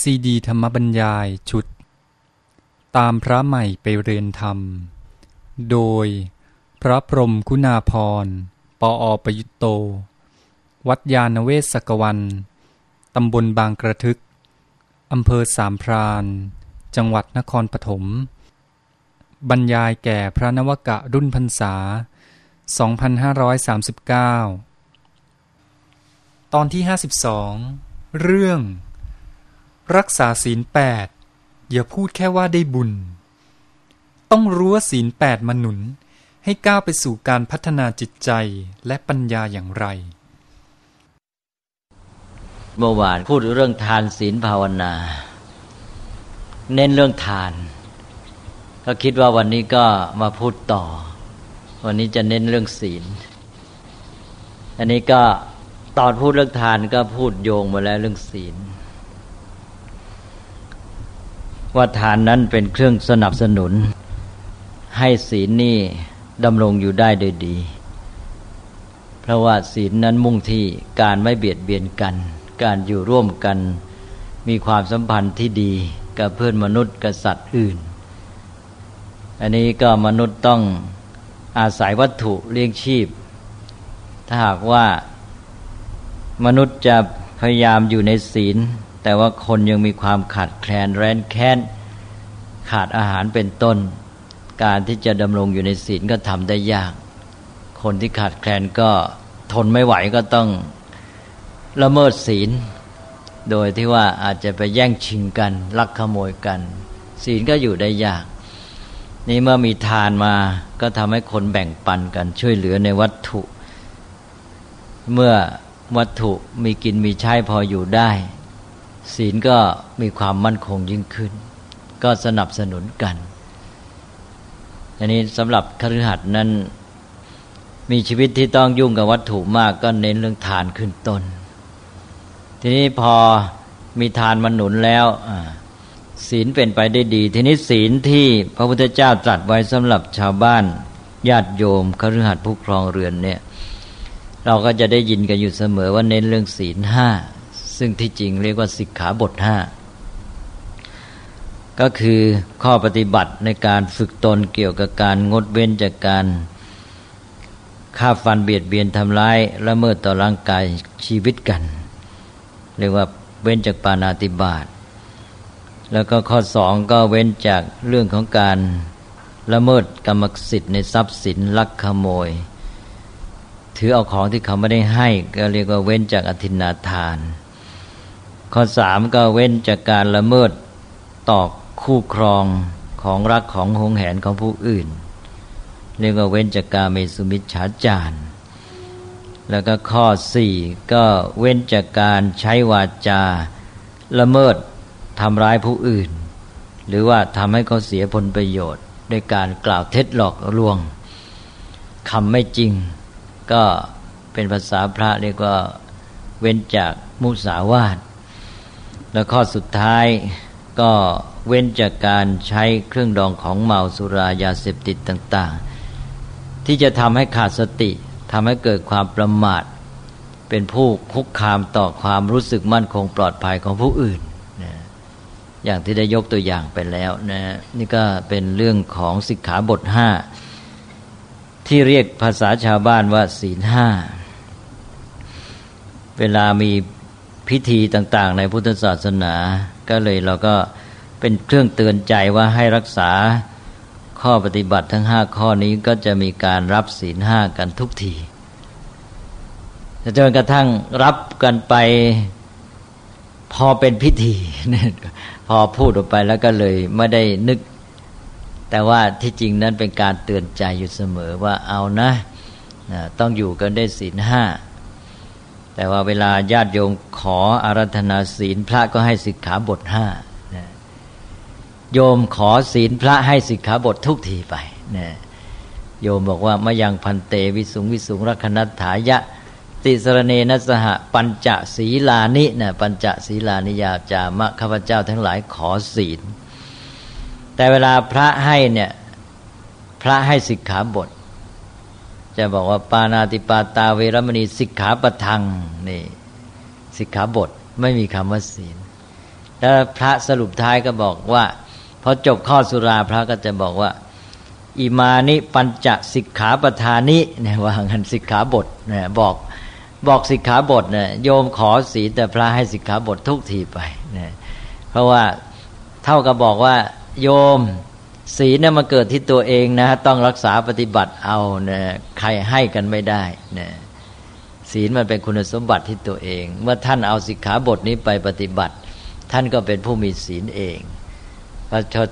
ซีดีธรรมบรรยายชุด ตามพระใหม่ไปเรียนธรรม โดยพระพรมคุณาพร ปออประยุตโต วัดยาณเวศกวัน ตำบลบางกระทึก อำเภอสามพรานจังหวัดนครปฐม บรรยายแก่พระนวกะรุ่นพรรษา 2539 ตอนที่ 52 เรื่อง รักษาศีลแปดอย่าพูดแค่ว่าได้บุญ ต้องรู้ว่าศีลแปดมาหนุน ให้ก้าวไปสู่การพัฒนาจิตใจและปัญญาอย่างไร เมื่อวานพูดเรื่องทานศีลภาวนา เน้นเรื่องทาน ก็คิดว่าวันนี้ก็มาพูดต่อ วันนี้จะเน้นเรื่องศีล อันนี้ก็ตอนพูดเรื่องทานก็พูดโยงมาแล้วเรื่องศีล ว่าทานนั้นเป็นเครื่องสนับสนุน ให้ศีลนี่ดำรงอยู่ได้โดยดี เพราะว่าศีลนั้นมุ่งที่การไม่เบียดเบียนกัน การอยู่ร่วมกัน มีความสัมพันธ์ที่ดีกับเพื่อนมนุษย์กับสัตว์อื่น อันนี้ก็มนุษย์ต้องอาศัยวัตถุเลี้ยงชีพ ถ้าหากว่ามนุษย์จะพยายามอยู่ในศีล แต่ว่าคนยังมีความขาดแคลนแร้นแค้น ขาดอาหารเป็นต้น การที่จะดำรงอยู่ในศีลก็ทำได้ยาก คนที่ขาดแคลนก็ทนไม่ไหวก็ต้องละเมิดศีล โดยที่ว่าอาจจะไปแย่งชิงกัน ลักขโมยกัน ศีลก็อยู่ได้ยาก นี่เมื่อมีทานมาก็ทำให้คนแบ่งปันกันช่วยเหลือในวัตถุ เมื่อวัตถุมีกินมีใช้พออยู่ได้ ศีลก็มีความมั่นคงยิ่งขึ้น ก็สนับสนุนกันอันนี้สำหรับคฤหัสถ์นั้น มีชีวิตที่ต้องยุ่งกับวัตถุมากก็เน้นเรื่องทานขึ้นต้น ทีนี้พอมีทานมาหนุนแล้วศีลเป็นไปได้ดี ทีนี้ศีลที่พระพุทธเจ้าตรัสไว้สำหรับชาวบ้านญาติโยมคฤหัสถ์ผู้ครองเรือนเนี่ย เราก็จะได้ยินกันอยู่เสมอว่าเน้นเรื่องศีลห้า ซึ่งที่จริงเรียกว่าสิกขาบทห้าก็คือข้อปฏิบัติในการฝึกตนเกี่ยวกับการงดเว้นจากการฆ่าฟันเบียดเบียนทำร้ายละเมิดต่อร่างกายชีวิตกัน เรียกว่าเว้นจากปานาติบาตแล้วก็ข้อสองก็เว้นจากเรื่องของการละเมิดกรรมสิทธิ์ในทรัพย์สินลักขโมย ถือเอาของที่เขาไม่ได้ให้ ก็เรียกว่าเว้นจากอธินาทาน ข้อสามก็เว้นจากการละเมิดต่อคู่ครองของรักของหงแหนของผู้อื่น เรียกว่าเว้นจากการเมสุมิชฌาจารแล้วก็ข้อสี่ก็เว้นจากการใช้วาจา ละเมิดทำร้ายผู้อื่น หรือว่าทำให้เขาเสียผลประโยชน์ด้วยการกล่าวเท็จหลอกลวงคำไม่จริง ก็เป็นภาษาพระเรียกว่าเว้นจากมุสาวาท แล้วข้อสุดท้ายก็เว้นจากการใช้เครื่องดองของเมาสุรายาเสพติดต่าง ๆ ที่จะทำให้ขาดสติทำให้เกิดความประมาท เป็นผู้คุกคามต่อความรู้สึกมั่นคงปลอดภัยของผู้อื่นนะอย่างที่ได้ยกตัวอย่างไปแล้วนะนี่ก็เป็นเรื่องของสิกขาบทห้าที่เรียกภาษาชาวบ้านว่าศีลห้าเวลามี พิธีต่าง ๆ ในพุทธศาสนา ก็เลยเราก็เป็นเครื่องเตือนใจว่าให้รักษาข้อปฏิบัติทั้งห้าข้อนี้ก็จะมีการรับศีลห้ากันทุกทีจนกระทั่งรับกันไปพอเป็นพิธี พอพูดออกไปแล้วก็เลยไม่ได้นึก แต่ว่าที่จริงนั้นเป็นการเตือนใจอยู่เสมอว่าเอานะ ต้องอยู่กันได้ศีลห้า แต่ว่าเวลาญาติโยมขออารัธนาศีลพระก็ให้สิกขาบทห้าโยมขอศีลพระให้สิกขาบททุกทีไปนะโยมบอกว่ามายังพันเตวิสุงวิสุงรักนัตถายะ ติสรเนนัสหะปัญจศีลานินะปัญจศีลานิยาจามะข้าพเจ้าทั้งหลายขอศีล แต่เวลาพระให้เนี่ยพระให้สิกขาบท จะบอกว่าปานาติปาตาเวรมณีสิกขาปทังนี่สิกขาบทไม่มีคำว่าศีลแล้วพระสรุปท้ายก็บอกว่าพอจบข้อสุราพระก็จะบอกว่า อิมานิปัญจสิกขาประธานิเนี่ยว่างันสิกขาบทเนี่ยบอกบอกสิกขาบทเนี่ยโยมขอศีลแต่พระให้สิกขาบททุกทีไปเนี่ยเพราะว่าเท่ากับบอกว่า โยม ศีลเนี่ยมาเกิดที่ตัวเองนะ ต้องรักษาปฏิบัติเอาเนี่ยใครให้กันไม่ได้เนี่ยศีลมันเป็นคุณสมบัติที่ตัวเอง เมื่อท่านเอาสิกขาบทนี้ไปปฏิบัติ ท่านก็เป็นผู้มีศีลเอง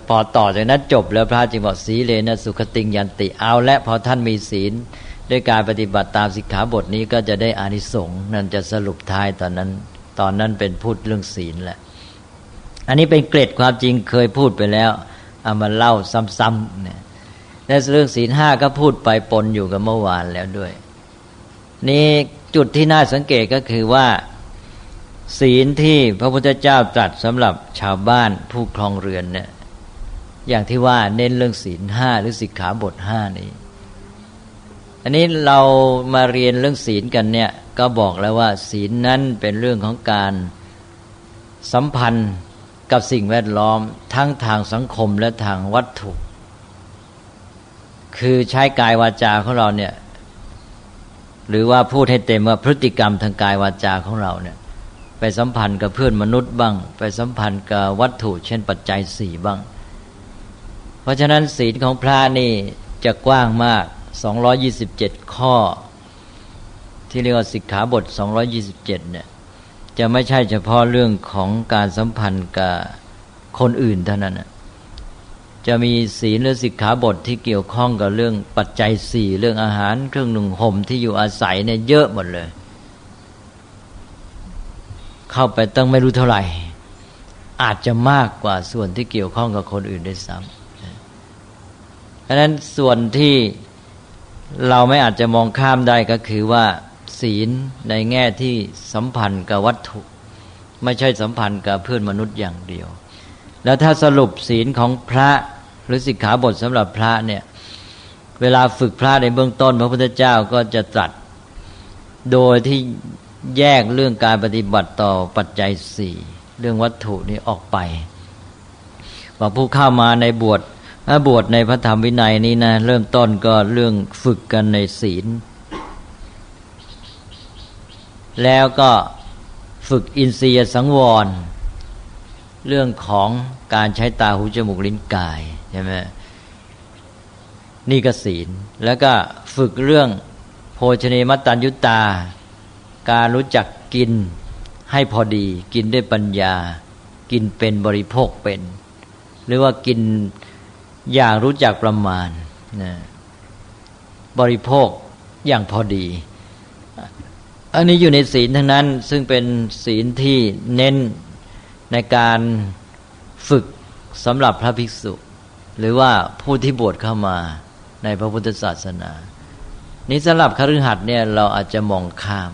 พอต่อจากนั้นจบแล้วพระจึงบอกสีเลนะสุขติงยันติเอาและพอท่านมีศีล ด้วยการปฏิบัติตามสิกขาบทนี้ก็จะได้อานิสงส์นั่นจะสรุปท้ายตอนนั้น ตอนนั้นเป็นพูดเรื่องศีลแหละ อันนี้เป็นเกร็ดความจริงเคยพูดไปแล้ว เอามาเล่าซ้ำๆเนี่ยและเรื่องศีลห้าก็พูดไปปนอยู่กับเมื่อวานแล้วด้วย นี่จุดที่น่าสังเกตก็คือว่า ศีลที่พระพุทธเจ้าตรัสสำหรับชาวบ้านผู้ครองเรือนเนี่ยอย่างที่ว่าเน้นเรื่องศีลห้าหรือสิกขาบทห้านี้ อันนี้เรามาเรียนเรื่องศีลกันเนี่ย ก็บอกแล้วว่า ศีลนั้นเป็นเรื่องของการสัมพันธ์ กับสิ่งแวดล้อมทั้งทางสังคมและทางวัตถุ คือใช้กายวาจาของเราเนี่ย หรือว่าพูดให้เต็มว่าพฤติกรรมทางกายวาจาของเราเนี่ย ไปสัมพันธ์กับเพื่อนมนุษย์บ้าง ไปสัมพันธ์กับวัตถุ เช่นปัจจัยสี่บ้าง เพราะฉะนั้นศีลของพระนี่จะกว้างมาก 227 ข้อ ที่เรียกว่าสิกขาบท 227 เนี่ย จะไม่ใช่เฉพาะเรื่องของการสัมพันธ์กับคนอื่นเท่านั้นจะมีศีลหรือสิกขาบทที่เกี่ยวข้องกับเรื่องปัจจัยสี่เรื่องอาหารเครื่องหนึ่งห่มที่อยู่อาศัยเนี่ยเยอะหมดเลย เข้าไปตั้งไม่รู้เท่าไหร่ อาจจะมากกว่าส่วนที่เกี่ยวข้องกับคนอื่นได้ซ้ำเพราะนั้นส่วนที่เราไม่อาจจะมองข้ามได้ก็คือว่า ศีลในแง่ที่สัมพันธ์กับวัตถุ ไม่ใช่สัมพันธ์กับเพื่อนมนุษย์อย่างเดียว แล้วถ้าสรุปศีลของพระหรือสิกขาบทสำหรับพระเนี่ยเวลาฝึกพระในเบื้องต้น พระพุทธเจ้าก็จะตรัส โดยที่แยกเรื่องการปฏิบัติต่อปัจจัยสี่เรื่องวัตถุนี้ออกไปบอกผู้เข้ามาในบวชถ้าบวชในพระธรรมวินัยนี้นะเริ่มต้นก็เรื่องฝึกกันในศีล แล้วก็ฝึกอินทรียสังวร เรื่องของการใช้ตาหูจมูกลิ้นกายใช่ไหมนี่ก็ศีล แล้วก็ฝึกเรื่องโภชเนมัตตัญยุตา การรู้จักกินให้พอดีกินด้วยปัญญา กินเป็นบริโภคเป็น หรือว่ากินอย่างรู้จักประมาณนะบริโภคอย่างพอดี อันนี้อยู่ในศีลทั้งนั้น ซึ่งเป็นศีลที่เน้นในการฝึกสำหรับพระภิกษุ หรือว่าผู้ที่บวชเข้ามาในพระพุทธศาสนา นี้สำหรับคฤหัสถ์เนี่ยเราอาจจะมองข้าม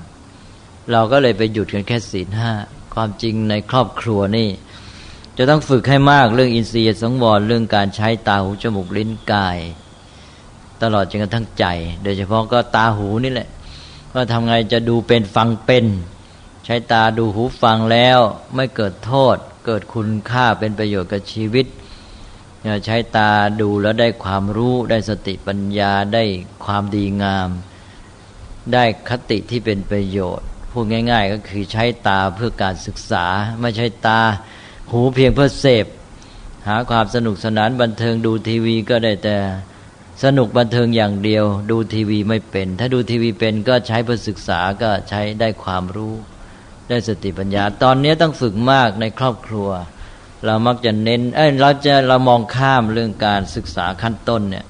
เราก็เลยไปหยุดกันแค่ศีลห้าความจริงในครอบครัวนี่ จะต้องฝึกให้มากเรื่องอินทรีย์สังวรเรื่องการใช้ตาหูจมูกลิ้นกาย ตลอดจนกระทั่งใจ โดยเฉพาะก็ตาหูนี่แหละ ว่าทำไงจะดูเป็นฟังเป็น ใช้ตาดูหูฟังแล้วไม่เกิดโทษ เกิดคุณค่าเป็นประโยชน์กับชีวิตใช้ตาดูแล้วได้ความรู้ได้สติปัญญาได้ความดีงาม ได้คติที่เป็นประโยชน์พูดง่าย ๆ ก็คือใช้ตาเพื่อการศึกษา ไม่ใช่ตาหูเพียงเพื่อเสพ หาความสนุกสนานบันเทิงดูทีวีก็ได้แต่ สนุกบันเทิงอย่างเดียว ดูทีวีไม่เป็น ถ้าดูทีวีเป็นก็ใช้เพื่อศึกษาก็ใช้ได้ความรู้ ได้สติปัญญา ตอนนี้ต้องฝึกมากในครอบครัว เรามักจะเน้น เอ้ยเราจะเรามองข้ามเรื่องการศึกษาขั้นต้นเนี่ย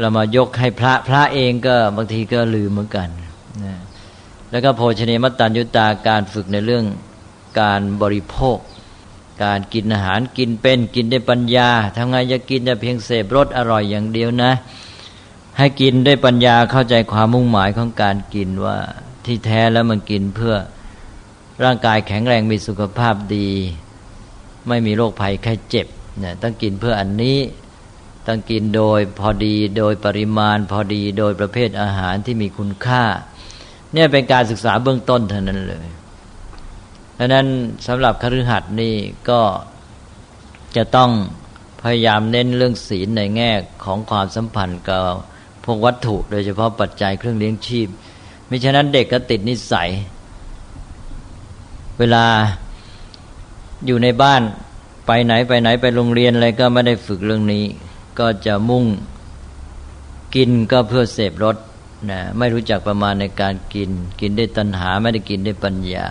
เรามายกให้พระพระเองก็บางทีก็ลืมเหมือนกันนะแล้วก็โภชเนมัตตัญญุตาการฝึกในเรื่องการบริโภค การกินอาหารกินเป็นกินได้ปัญญาทำไงจะกินแต่เพียงเสพรสอร่อยอย่างเดียวนะ ให้กินได้ปัญญาเข้าใจความมุ่งหมายของการกินว่าที่แท้แล้วมันกินเพื่อร่างกายแข็งแรงมีสุขภาพดี ไม่มีโรคภัยแค่เจ็บเนี่ยต้องกินเพื่ออันนี้ต้องกินโดยพอดีโดยปริมาณ พอดีโดยประเภทอาหารที่มีคุณค่า เนี่ยเป็นการศึกษาเบื้องต้นเท่านั้นเลย ดังนั้นสำหรับคฤหัสถ์นี่ก็จะต้องพยายามเน้นเรื่องศีลในแง่ของความสัมพันธ์กับพวกวัตถุ โดยเฉพาะปัจจัยเครื่องเลี้ยงชีพมิฉะนั้นเด็กก็ติดนิสัย เวลาอยู่ในบ้านไปไหนไปไหนไปโรงเรียนอะไรก็ไม่ได้ฝึกเรื่องนี้ ก็จะมุ่งกินก็เพื่อเสพรสนะไม่รู้จักประมาณในการกิน กินได้ตัณหาไม่ได้กินได้ปัญญา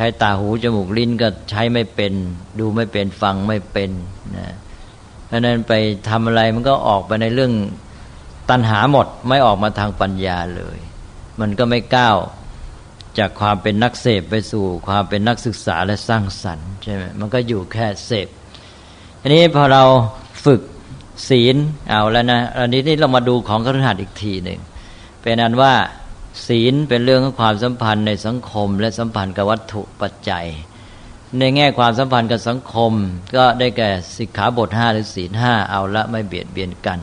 ใช้ตาหูจมูกลิ้นก็ใช้ไม่เป็น ดูไม่เป็นฟังไม่เป็นนะเพราะนั้นไปทำอะไรมันก็ออกไปในเรื่องตัณหาหมดไม่ออกมาทางปัญญาเลย มันก็ไม่ก้าวจากความเป็นนักเสพไปสู่ความเป็นนักศึกษาและสร้างสรรค์ใช่ไหมมันก็อยู่แค่เสพทีนี้พอเราฝึกศีลเอาแล้วนะอันนี้นี่เรามาดูของครหัสอีกทีหนึ่งเป็นอันว่า ศีลเป็นเรื่องของความสัมพันธ์ในสังคม และสัมพันธ์กับวัตถุปัจจัย ในแง่ความสัมพันธ์กับสังคม ก็ได้แก่สิกขาบทห้าหรือศีลห้าเอาละไม่เบียดเบียนกัน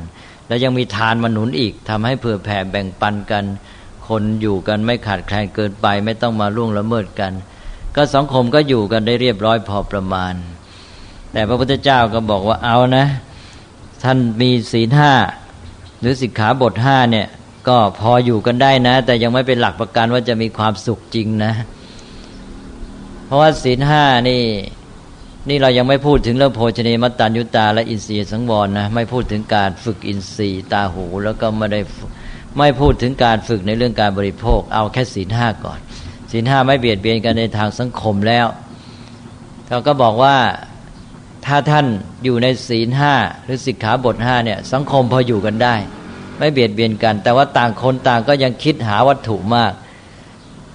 แล้วยังมีทานมาหนุนอีกทำให้เผื่อแผ่แบ่งปันกัน คนอยู่กันไม่ขาดแคลนเกินไป ไม่ต้องมาล่วงละเมิดกัน ก็สังคมก็อยู่กันได้เรียบร้อยพอประมาณ แต่พระพุทธเจ้าก็บอกว่าเอานะ ท่านมีศีลห้าหรือสิกขาบทห้าเนี่ย ก็พออยู่กันได้นะ แต่ยังไม่เป็นหลักประกันว่าจะมีความสุขจริงนะ เพราะว่าศีลห้านี่ นี่เรายังไม่พูดถึงเรื่องโภชเนมัตตัญญุตาและอินทรีย์สังวรนะ ไม่พูดถึงการฝึกอินทรีย์ตาหู แล้วก็ไม่ได้ไม่พูดถึงการฝึกในเรื่องการบริโภค เอาแค่ศีลห้าก่อนศีลห้าไม่เบียดเบียนกันในทางสังคมแล้วเราก็บอกว่าถ้าท่านอยู่ในศีลห้าหรือสิกขาบทห้าเนี่ย สังคมพออยู่กันได้ ไม่เบียดเบียนกัน แต่ว่าต่างคนต่างก็ยังคิดหาวัตถุมาก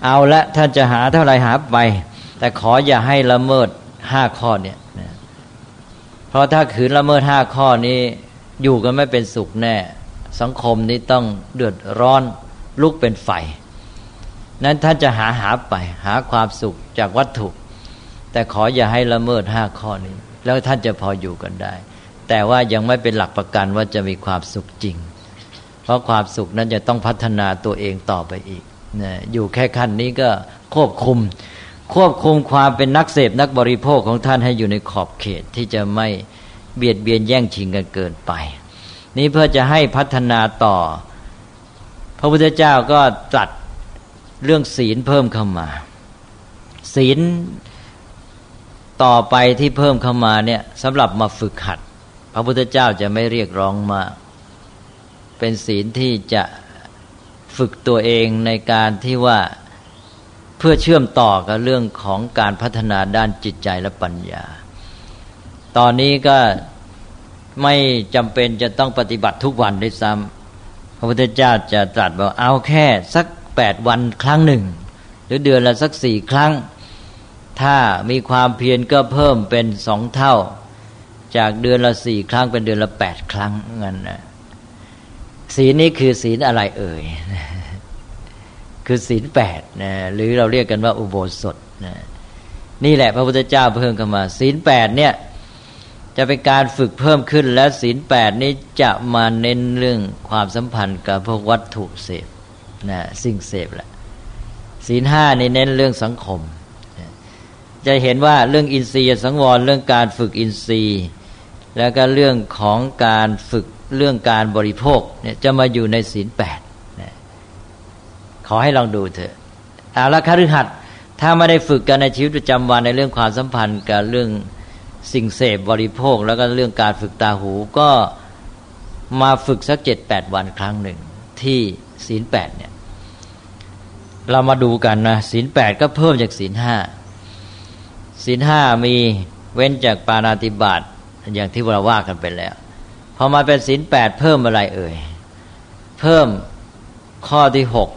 เอาละท่านจะหาเท่าไรหาไป แต่ขออย่าให้ละเมิดห้าข้อเนี่ยเพราะถ้าขืนละเมิดห้าข้อนี้ อยู่กันไม่เป็นสุขแน่ สังคมนี้ต้องเดือดร้อนลุกเป็นไฟนั้นท่านจะหาหาไป หาความสุขจากวัตถุ แต่ขออย่าให้ละเมิดห้าข้อนี้ แล้วท่านจะพออยู่กันได้ แต่ว่ายังไม่เป็นหลักประกันว่าจะมีความสุขจริง เพราะความสุขนั้นจะต้องพัฒนาตัวเองต่อไปอีกนะอยู่แค่ขั้นนี้ก็ควบคุม ควบคุมความเป็นนักเสพนักบริโภคของท่านให้อยู่ในขอบเขตที่จะไม่เบียดเบียนแย่งชิงกันเกินไป นี้เพื่อจะให้พัฒนาต่อ พระพุทธเจ้าก็ตรัสเรื่องศีลเพิ่มเข้ามา ศีลต่อไปที่เพิ่มเข้ามาเนี่ยสำหรับมาฝึกหัด พระพุทธเจ้าจะไม่เรียกร้องมา เป็นศีลที่จะฝึกตัวเองในการที่ว่าเพื่อเชื่อมต่อกับเรื่องของการพัฒนาด้านจิตใจและปัญญา ตอนนี้ก็ไม่จำเป็นจะต้องปฏิบัติทุกวันด้วยซ้ำพระพุทธเจ้าจะตรัสว่าเอาแค่สักแปดวันครั้งหนึ่ง หรือเดือนละสักสี่ครั้ง ถ้ามีความเพียรก็เพิ่มเป็นสองเท่า จากเดือนละสี่ครั้งเป็นเดือนละแปดครั้งเงั้นนะ ศีลนี้คือศีลอะไรเอ่ย คือศีลแปดนะหรือเราเรียกกันว่าอุโบสถนะนี่แหละพระพุทธเจ้าเพิ่มเข้ามา ศีลแปดเนี่ย จะเป็นการฝึกเพิ่มขึ้นและศีลแปดนี้จะมาเน้นเรื่องความสัมพันธ์กับพวกวัตถุเสพนะสิ่งเสพแหละศีลห้านี่เน้นเรื่องสังคม จะเห็นว่าเรื่องอินทรีย์สังวรเรื่องการฝึกอินทรีย์ แล้วก็เรื่องของการฝึก เรื่องการบริโภคเนี่ยจะมาอยู่ในศีลแปดขอให้ลองดูเถอะอาละคฤหัสถ้าไม่ได้ฝึกกันในชีวิตประจำวันในเรื่องความสัมพันธ์กับเรื่องสิ่งเสพบริโภค แล้วก็เรื่องการฝึกตาหูก็มาฝึกสักเจ็ดแปดวันครั้งหนึ่ง ที่ศีลแปดเนี่ย เรามาดูกันนะศีลแปดก็เพิ่มจากศีลห้าศีลห้ามีเว้นจากปานาติบาตอย่างที่เราว่ากันไปแล้ว อมาเป็นศีลแปดเพิ่มอะไรเอ่ย เพิ่มข้อที่หก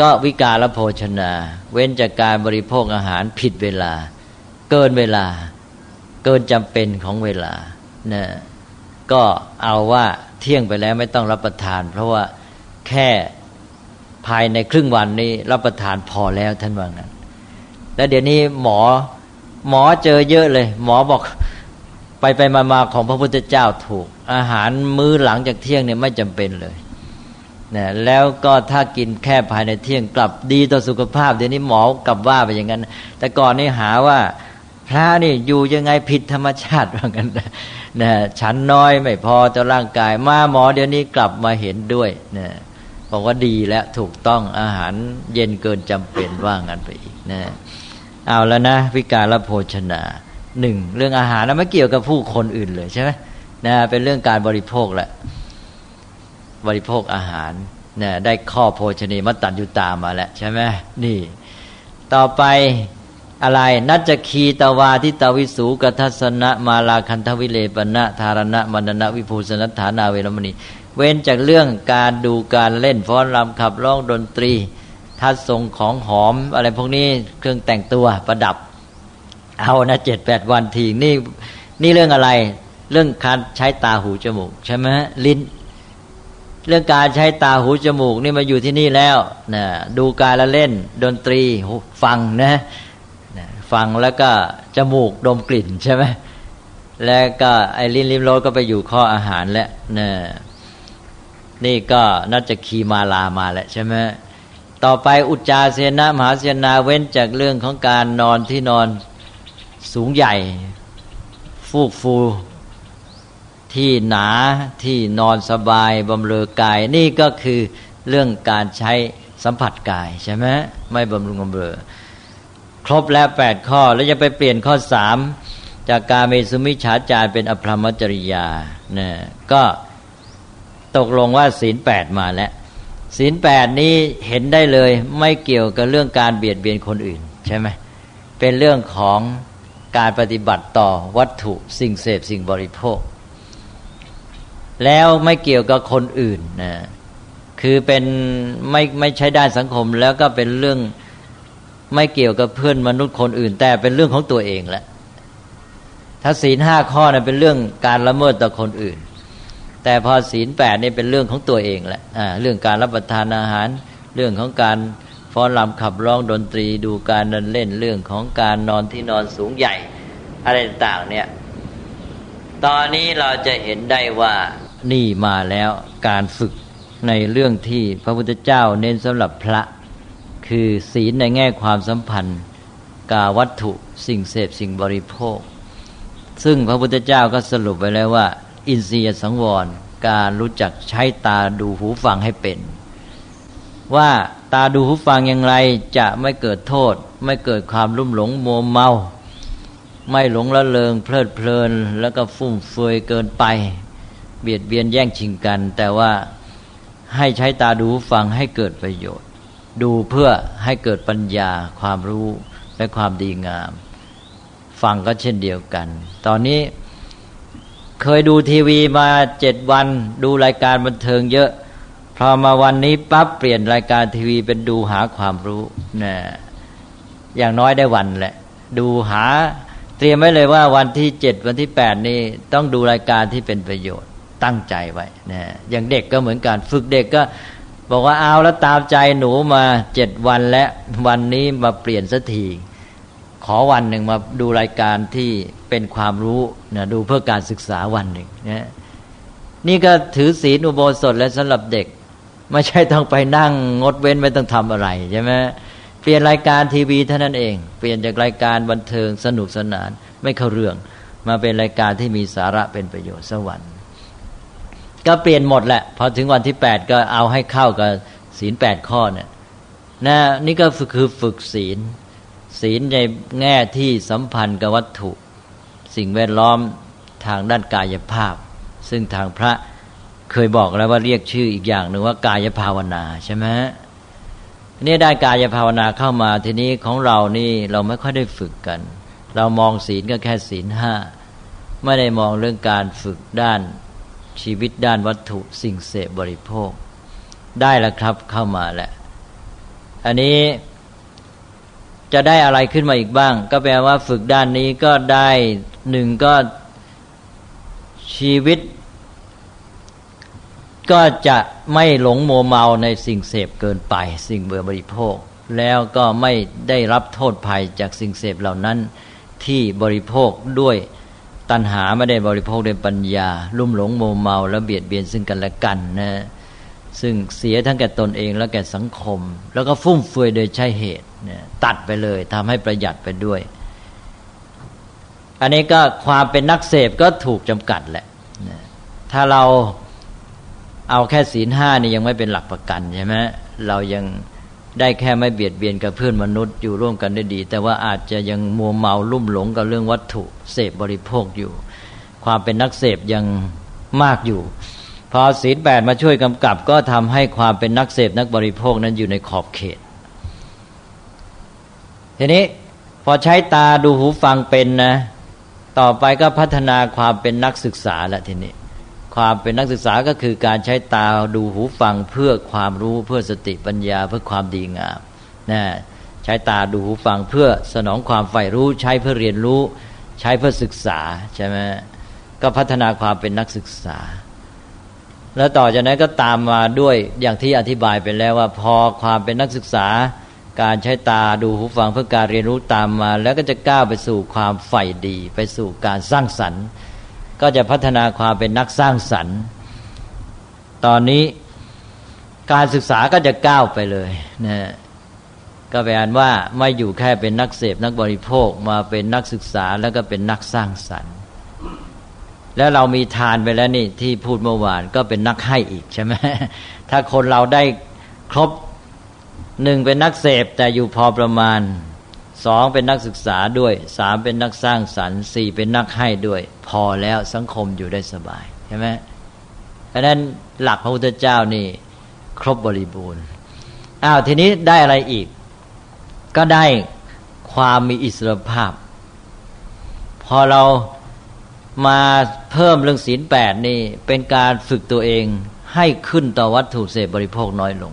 ก็วิกาลโภชนา เว้นจากการบริโภคอาหารผิดเวลา เกินเวลา เกินจำเป็นของเวลานะก็เอาว่าเที่ยงไปแล้วไม่ต้องรับประทาน เพราะว่าแค่ภายในครึ่งวันนี้รับประทานพอแล้วท่านว่างั้นแล้วเดี๋ยวนี้หมอหมอเจอเยอะเลย หมอบอก ไปไปมามาของพระพุทธเจ้าถูก อาหารมื้อหลังจากเที่ยงเนี่ยไม่จำเป็นเลยนะแล้วก็ถ้ากินแค่ภายในเที่ยงกลับดีต่อสุขภาพเดี๋ยวนี้หมอกลับว่าไปอย่างนั้น แต่ก่อนนี่หาว่าพระนี่อยู่ยังไงผิดธรรมชาติว่ากันนะฉันน้อยไม่พอต่อร่างกายมาหมอเดี๋ยวนี้กลับมาเห็นด้วยนะบอกว่าดีแล้วถูกต้องอาหารเย็นเกินจำเป็นว่างั้นไปอีกนะเอาแล้วนะ วิการละโภชนา หนึ่งเรื่องอาหารนะไม่เกี่ยวกับผู้คนอื่นเลยใช่ไหมนะเป็นเรื่องการบริโภคแหละบริโภคอาหารนะได้ข้อโภชนีมัตตัญญุตามาแล้วใช่ไหมนี่ ต่อไปอะไร นัจคีตวาทิตาวิสูกทัศนะมาลาคันทวิเลปณะธารณะมันณะวิภูสนัฐานาเวรมณี เว้นจากเรื่องการดูการเล่นฟ้อนรำขับร้องดนตรีทัศทรงของหอมอะไรพวกนี้เครื่องแต่งตัวประดับ เอานะเจ็ดแปดวันทีนี่นี่เรื่องอะไร เรื่องการใช้ตาหูจมูกใช่ไหมลิ้น เรื่องการใช้ตาหูจมูก นี่มาอยู่ที่นี่แล้วนะดูการละเล่น ดนตรีฟังนะฟังแล้วก็จมูกดมกลิ่นใช่ไหมแล้วก็ไอ้ลิ้นลิ้มรสก็ไปอยู่ข้ออาหารแล้วนะนี่ก็น่าจะคีมาลามาแล้วใช่ไหมต่อไปอุจจาเสนะมหาเสนาเว้นจากเรื่องของการนอนที่นอน สูงใหญ่ ฟูกฟู ที่หนาที่นอนสบายบำเรอกาย นี่ก็คือเรื่องการใช้สัมผัสกายใช่ไหมไม่บำรุงบำเรอ ครบแล้วแปดข้อแล้วจะไปเปลี่ยนข้อสามจากการเมสุมิฉาจารเป็นอภรรมจริยาเนี่ยก็ตกลงว่าศีลแปดมาแล้วศีลแปดนี้เห็นได้เลยไม่เกี่ยวกับเรื่องการเบียดเบียนคนอื่น ใช่ไหมเป็นเรื่องของ การปฏิบัติต่อวัตถุสิ่งเสพสิ่งบริโภค แล้วไม่เกี่ยวกับคนอื่นนะคือเป็นไม่ไม่ใช้ด้านสังคมแล้วก็เป็นเรื่องไม่เกี่ยวกับเพื่อนมนุษย์คนอื่น แต่เป็นเรื่องของตัวเองแหละถ้าศีลห้าข้อนะเป็นเรื่องการละเมิดต่อคนอื่น แต่พอศีลแปดนี่เป็นเรื่องของตัวเองแหละอ่าเรื่องการรับประทานอาหาร เรื่องของการฟ้อนรำขับร้องดนตรีดูการเดินเล่นเรื่องของการนอนที่นอนสูงใหญ่ อะไรต่างเนี่ย ตอนนี้เราจะเห็นได้ว่านี่มาแล้วการฝึกในเรื่องที่พระพุทธเจ้าเน้นสำหรับพระ คือศีลในแง่ความสัมพันธ์กาวัตถุสิ่งเสพสิ่งบริโภค ซึ่งพระพุทธเจ้าก็สรุปไว้แล้วว่า อินทรียสังวร การรู้จักใช้ตาดูหูฟังให้เป็น ว่าตาดูหูฟังอย่างไรจะไม่เกิดโทษ ไม่เกิดความรุ่มหลงโมเมา ไม่หลงละเลงเพลิดเพลิน แล้วก็ฟุ่มเฟือยเกินไป เบียดเบียนแย่งชิงกัน แต่ว่าให้ใช้ตาดูฟังให้เกิดประโยชน์ ดูเพื่อให้เกิดปัญญาความรู้และความดีงาม ฟังก็เช่นเดียวกัน ตอนนี้เคยดูทีวีมาเจ็ดวัน ดูรายการบันเทิงเยอะ พอมาวันนี้ปั๊บเปลี่ยนรายการทีวีเป็นดูหาความรู้นะอย่างน้อยได้วันแหละ ดูหา ตรียมไว้เลยว่าวันที่เจ็ดวันที่แปดนี้ต้องดูรายการที่เป็นประโยชน์ตั้งใจไว้นะอย่างเด็กก็เหมือนกันฝึกเด็กก็ บอกว่าเอาแล้วตามใจหนูมาเจ็ดวันและวันนี้มาเปลี่ยนสักทีขอวันหนึ่งมาดูรายการที่เป็นความรู้นะดูเพื่อการศึกษาวันหนึ่งนะนี่ก็ถือศีลอุโบสถและสำหรับเด็ก ไม่ใช่ต้องไปนั่งงดเว้นไม่ต้องทำอะไรใช่ไหม เปลี่ยนรายการทีวีเท่านั้นเอง เปลี่ยนจากรายการบันเทิงสนุกสนาน ไม่เข้าเรื่อง มาเป็นรายการที่มีสาระเป็นประโยชน์สวรรค์ ก็เปลี่ยนหมดแหละพอถึงวันที่แปดก็เอาให้เข้ากับศีลแปดข้อเนี่ยนะนี่ก็คือฝึกศีล ศีลในแง่ที่สัมพันธ์กับวัตถุ สิ่งแวดล้อมทางด้านกายภาพ ซึ่งทางพระเคยบอกแล้วว่าเรียกชื่ออีกอย่างหนึ่งว่ากายภาวนาใช่ไหม นี่ได้กายภาวนาเข้ามาทีนี้ของเรานี่เราไม่ค่อยได้ฝึกกัน เรามองศีลก็แค่ศีลห้าไม่ได้มองเรื่องการฝึกด้านชีวิตด้านวัตถุสิ่งเสพบริโภค ได้แล้วครับเข้ามาแหละ อันนี้จะได้อะไรขึ้นมาอีกบ้าง ก็แปลว่าฝึกด้านนี้ก็ได้หนึ่งก็ชีวิต ก็จะไม่หลงโมเมาในสิ่งเสพเกินไป สิ่งเบื่อบริโภค แล้วก็ไม่ได้รับโทษภัยจากสิ่งเสพเหล่านั้น ที่บริโภคด้วยตัณหาไม่ได้บริโภคด้วยปัญญา ลุ่มหลงโมเมาแล้วเบียดเบียนซึ่งกันและกันนะซึ่งเสียทั้งแก่ตนเองและแก่สังคม แล้วก็ฟุ่มเฟือยโดยใช่เหตุตัดไปเลยทำให้ประหยัดไปด้วย อันนี้ก็ความเป็นนักเสพก็ถูกจำกัดแหละถ้าเรา เอาแค่ศีลห้านี่ยังไม่เป็นหลักประกันใช่ไหมเรายังได้แค่ไม่เบียดเบียนกับเพื่อนมนุษย์อยู่ร่วมกันได้ดี แต่ว่าอาจจะยังมัวเมาลุ่มหลงกับเรื่องวัตถุเสพบริโภคอยู่ ความเป็นนักเสพยังมากอยู่ พอศีลแปดมาช่วยกำกับ ก็ทำให้ความเป็นนักเสพนักบริโภคนั้นอยู่ในขอบเขต ทีนี้พอใช้ตาดูหูฟังเป็นนะ ต่อไปก็พัฒนาความเป็นนักศึกษาละทีนี้ ความเป็นนักศึกษาก็คือการใช้ตาดูหูฟังเพื่อความรู้เพื่อสติปัญญาเพื่อความดีงามนะใช้ตาดูหูฟังเพื่อสนองความใฝ่รู้ ใช้เพื่อเรียนรู้ ใช้เพื่อศึกษาใช่ไหมก็พัฒนาความเป็นนักศึกษา แล้วต่อจากนั้นก็ตามมาด้วยอย่างที่อธิบายไปแล้วว่า พอความเป็นนักศึกษา การใช้ตาดูหูฟังเพื่อการเรียนรู้ตามมา แล้วก็จะก้าวไปสู่ความใฝ่ดี ไปสู่การสร้างสรรค์ ก็จะพัฒนาความเป็นนักสร้างสรรค์ ตอนนี้การศึกษาก็จะก้าวไปเลยนะก็แปลว่าไม่อยู่แค่เป็นนักเสพนักบริโภคมาเป็นนักศึกษาแล้วก็เป็นนักสร้างสรรค์ แล้วเรามีทานไปแล้วนี่ที่พูดเมื่อวานก็เป็นนักให้อีกใช่ไหมถ้าคนเราได้ครบหนึ่งเป็นนักเสพแต่อยู่พอประมาณ สองเป็นนักศึกษาด้วยสามเป็นนักสร้างสรรค์สี่เป็นนักให้ด้วย พอแล้วสังคมอยู่ได้สบายใช่ไหมเพราะนั้นหลักพระพุทธเจ้านี่ ครบบริบูรณ์อ้าวทีนี้ได้อะไรอีก ก็ได้ความมีอิสรภาพ พอเรามาเพิ่มเรื่องศีลแปดนี่ เป็นการฝึกตัวเองให้ขึ้นต่อวัตถุเสพบริโภคน้อยลง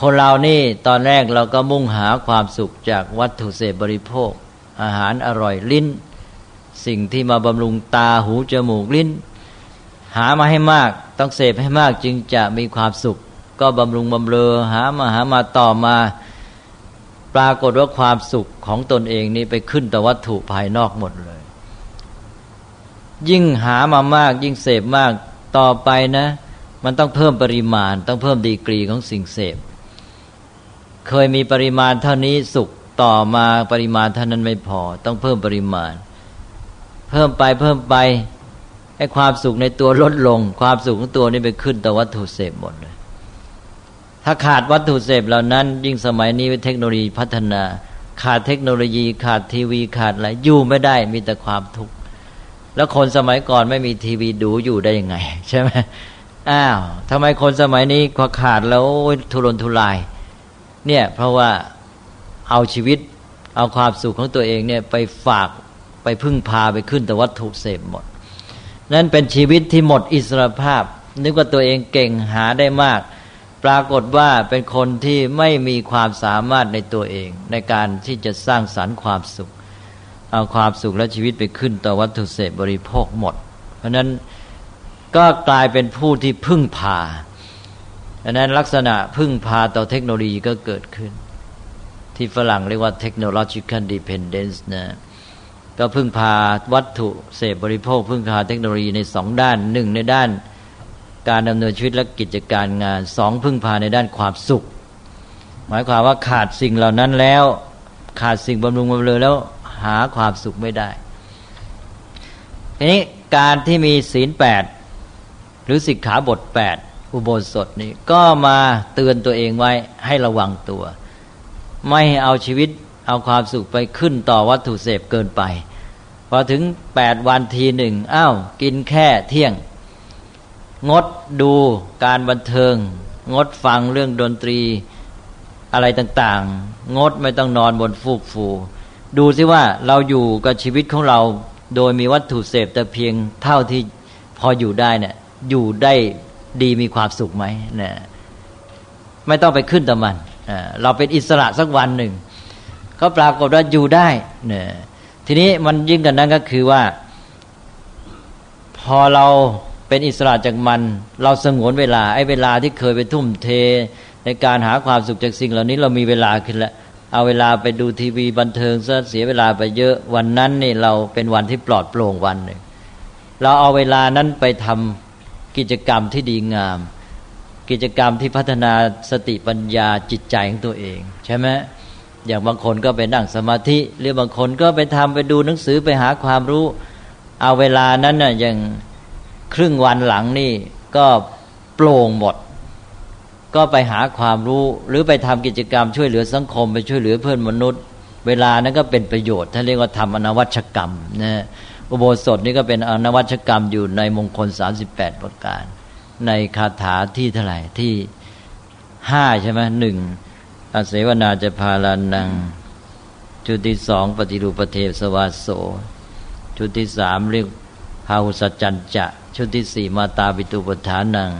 คนเรานี่ตอนแรกเราก็มุ่งหาความสุขจากวัตถุเสพบริโภค อาหารอร่อยลิ้น สิ่งที่มาบำรุงตาหูจมูกลิ้น หามาให้มากต้องเสพให้มากจึงจะมีความสุข ก็บำรุงบำเรอหามาหามาต่อมา ปรากฏว่าความสุขของตนเองนี่ไปขึ้นต่อวัตถุภายนอกหมดเลย ยิ่งหามามาก ยิ่งเสพมากต่อไปนะ มันต้องเพิ่มปริมาณ ต้องเพิ่มดีกรีของสิ่งเสพ เคยมีปริมาณเท่านี้สุขต่อมาปริมาณเท่านั้นไม่พอ ต้องเพิ่มปริมาณ เพิ่มไปเพิ่มไปให้ความสุขในตัวลดลง ความสุขของตัวนี้ไปขึ้นต่อวัตถุเสพหมดเลยถ้าขาดวัตถุเสพเหล่านั้น ยิ่งสมัยนี้เทคโนโลยีพัฒนา ขาดเทคโนโลยีขาดทีวีขาดอะไรอยู่ไม่ได้มีแต่ความทุกข์แล้วคนสมัยก่อนไม่มีทีวีดูอยู่ได้ยังไง ใช่ไหมอ้าวทำไมคนสมัยนี้พอขาดแล้วทุรนทุราย เนี่ยเพราะว่าเอาชีวิตเอาความสุขของตัวเองเนี่ยไปฝากไปพึ่งพาไปขึ้นแต่วัตถุเสพหมด นั่นเป็นชีวิตที่หมดอิสรภาพ นึกว่าตัวเองเก่งหาได้มาก ปรากฏว่าเป็นคนที่ไม่มีความสามารถในตัวเอง ในการที่จะสร้างสารรค์ความสุข เอาความสุขและชีวิตไปขึ้นต่อวัตถุเสพบริโภคหมด เพราะนั้นก็กลายเป็นผู้ที่พึ่งพา เพราะนั้นลักษณะพึ่งพาต่อเทคโนโลยีก็เกิดขึ้น ที่ฝรั่งเรียกว่า technological dependence นะก็พึ่งพาวัตถุเสพบริโภค พึ่งพาเทคโนโลยีในสองด้านหนึ่งในด้านการดำเนินชีวิตและกิจการงานสองพึ่งพาในด้านความสุข หมายความว่าขาดสิ่งเหล่านั้นแล้ว ขาดสิ่งบำรุงบำเรอแล้วหาความสุขไม่ได้ทีนี้การที่มีศีลแปดหรือสิกขาบทแปด อุโบสถนี่ก็มาเตือนตัวเองไว้ให้ระวังตัว ไม่เอาชีวิตเอาความสุขไปขึ้นต่อวัตถุเสพเกินไป พอถึงแปดวันทีหนึ่งอ้าวกินแค่เที่ยง งดดูการบันเทิง งดฟังเรื่องดนตรีอะไรต่างๆ งดไม่ต้องนอนบนฟูกฟู ดูซิว่าเราอยู่กับชีวิตของเราโดยมีวัตถุเสพแต่เพียงเท่าที่พออยู่ได้เนี่ยอยู่ได้ ดีมีความสุขไหมเนี่ยไม่ต้องไปขึ้นต่มันเราเป็นอิสระสักวันหนึ่งก็ปรากฏว่าอยู่ได้เนี่ยทีนี้มันยิ่งกันนั้นก็คือว่า พอเราเป็นอิสระจากมัน เราสงวนเวลาไอ้เวลาที่เคยไปทุ่มเท ในการหาความสุขจากสิ่งเหล่านี้เรามีเวลาขึ้นแล้วเอาเวลาไปดูทีวีบันเทิงซะเสียเวลาไปเยอะวันนั้นนี่เราเป็นวันที่ปลอดโปร่งวันหนึ่งเราเอาเวลานั้นไปทำ กิจกรรมที่ดีงาม กิจกรรมที่พัฒนาสติปัญญาจิตใจของตัวเอง ใช่ไหมอย่างบางคนก็ไปนั่งสมาธิหรือบางคนก็ไปทำไปดูหนังสือไปหาความรู้ เอาเวลานั้นน่ะอย่างครึ่งวันหลังนี่ก็โปร่งหมด ก็ไปหาความรู้หรือไปทำกิจกรรมช่วยเหลือสังคมไปช่วยเหลือเพื่อนมนุษย์ เวลานั้นก็เป็นประโยชน์ท่านเรียกว่าทำอนวัชกรรมนะ อุโบสถนี่ก็เป็นอนวัชกรรมอยู่ในมงคล 38 ประการ ในคาถาที่เท่าไหร่ที่ห้าใช่ไหมหนึ่งอาเสวนาจะพาลานังจุดที่สองปฏิรูปเทวสวาโสจุดที่สามเรียกพาหุสจันจะ ชุดที่สี่มาตาปิตุปทานัง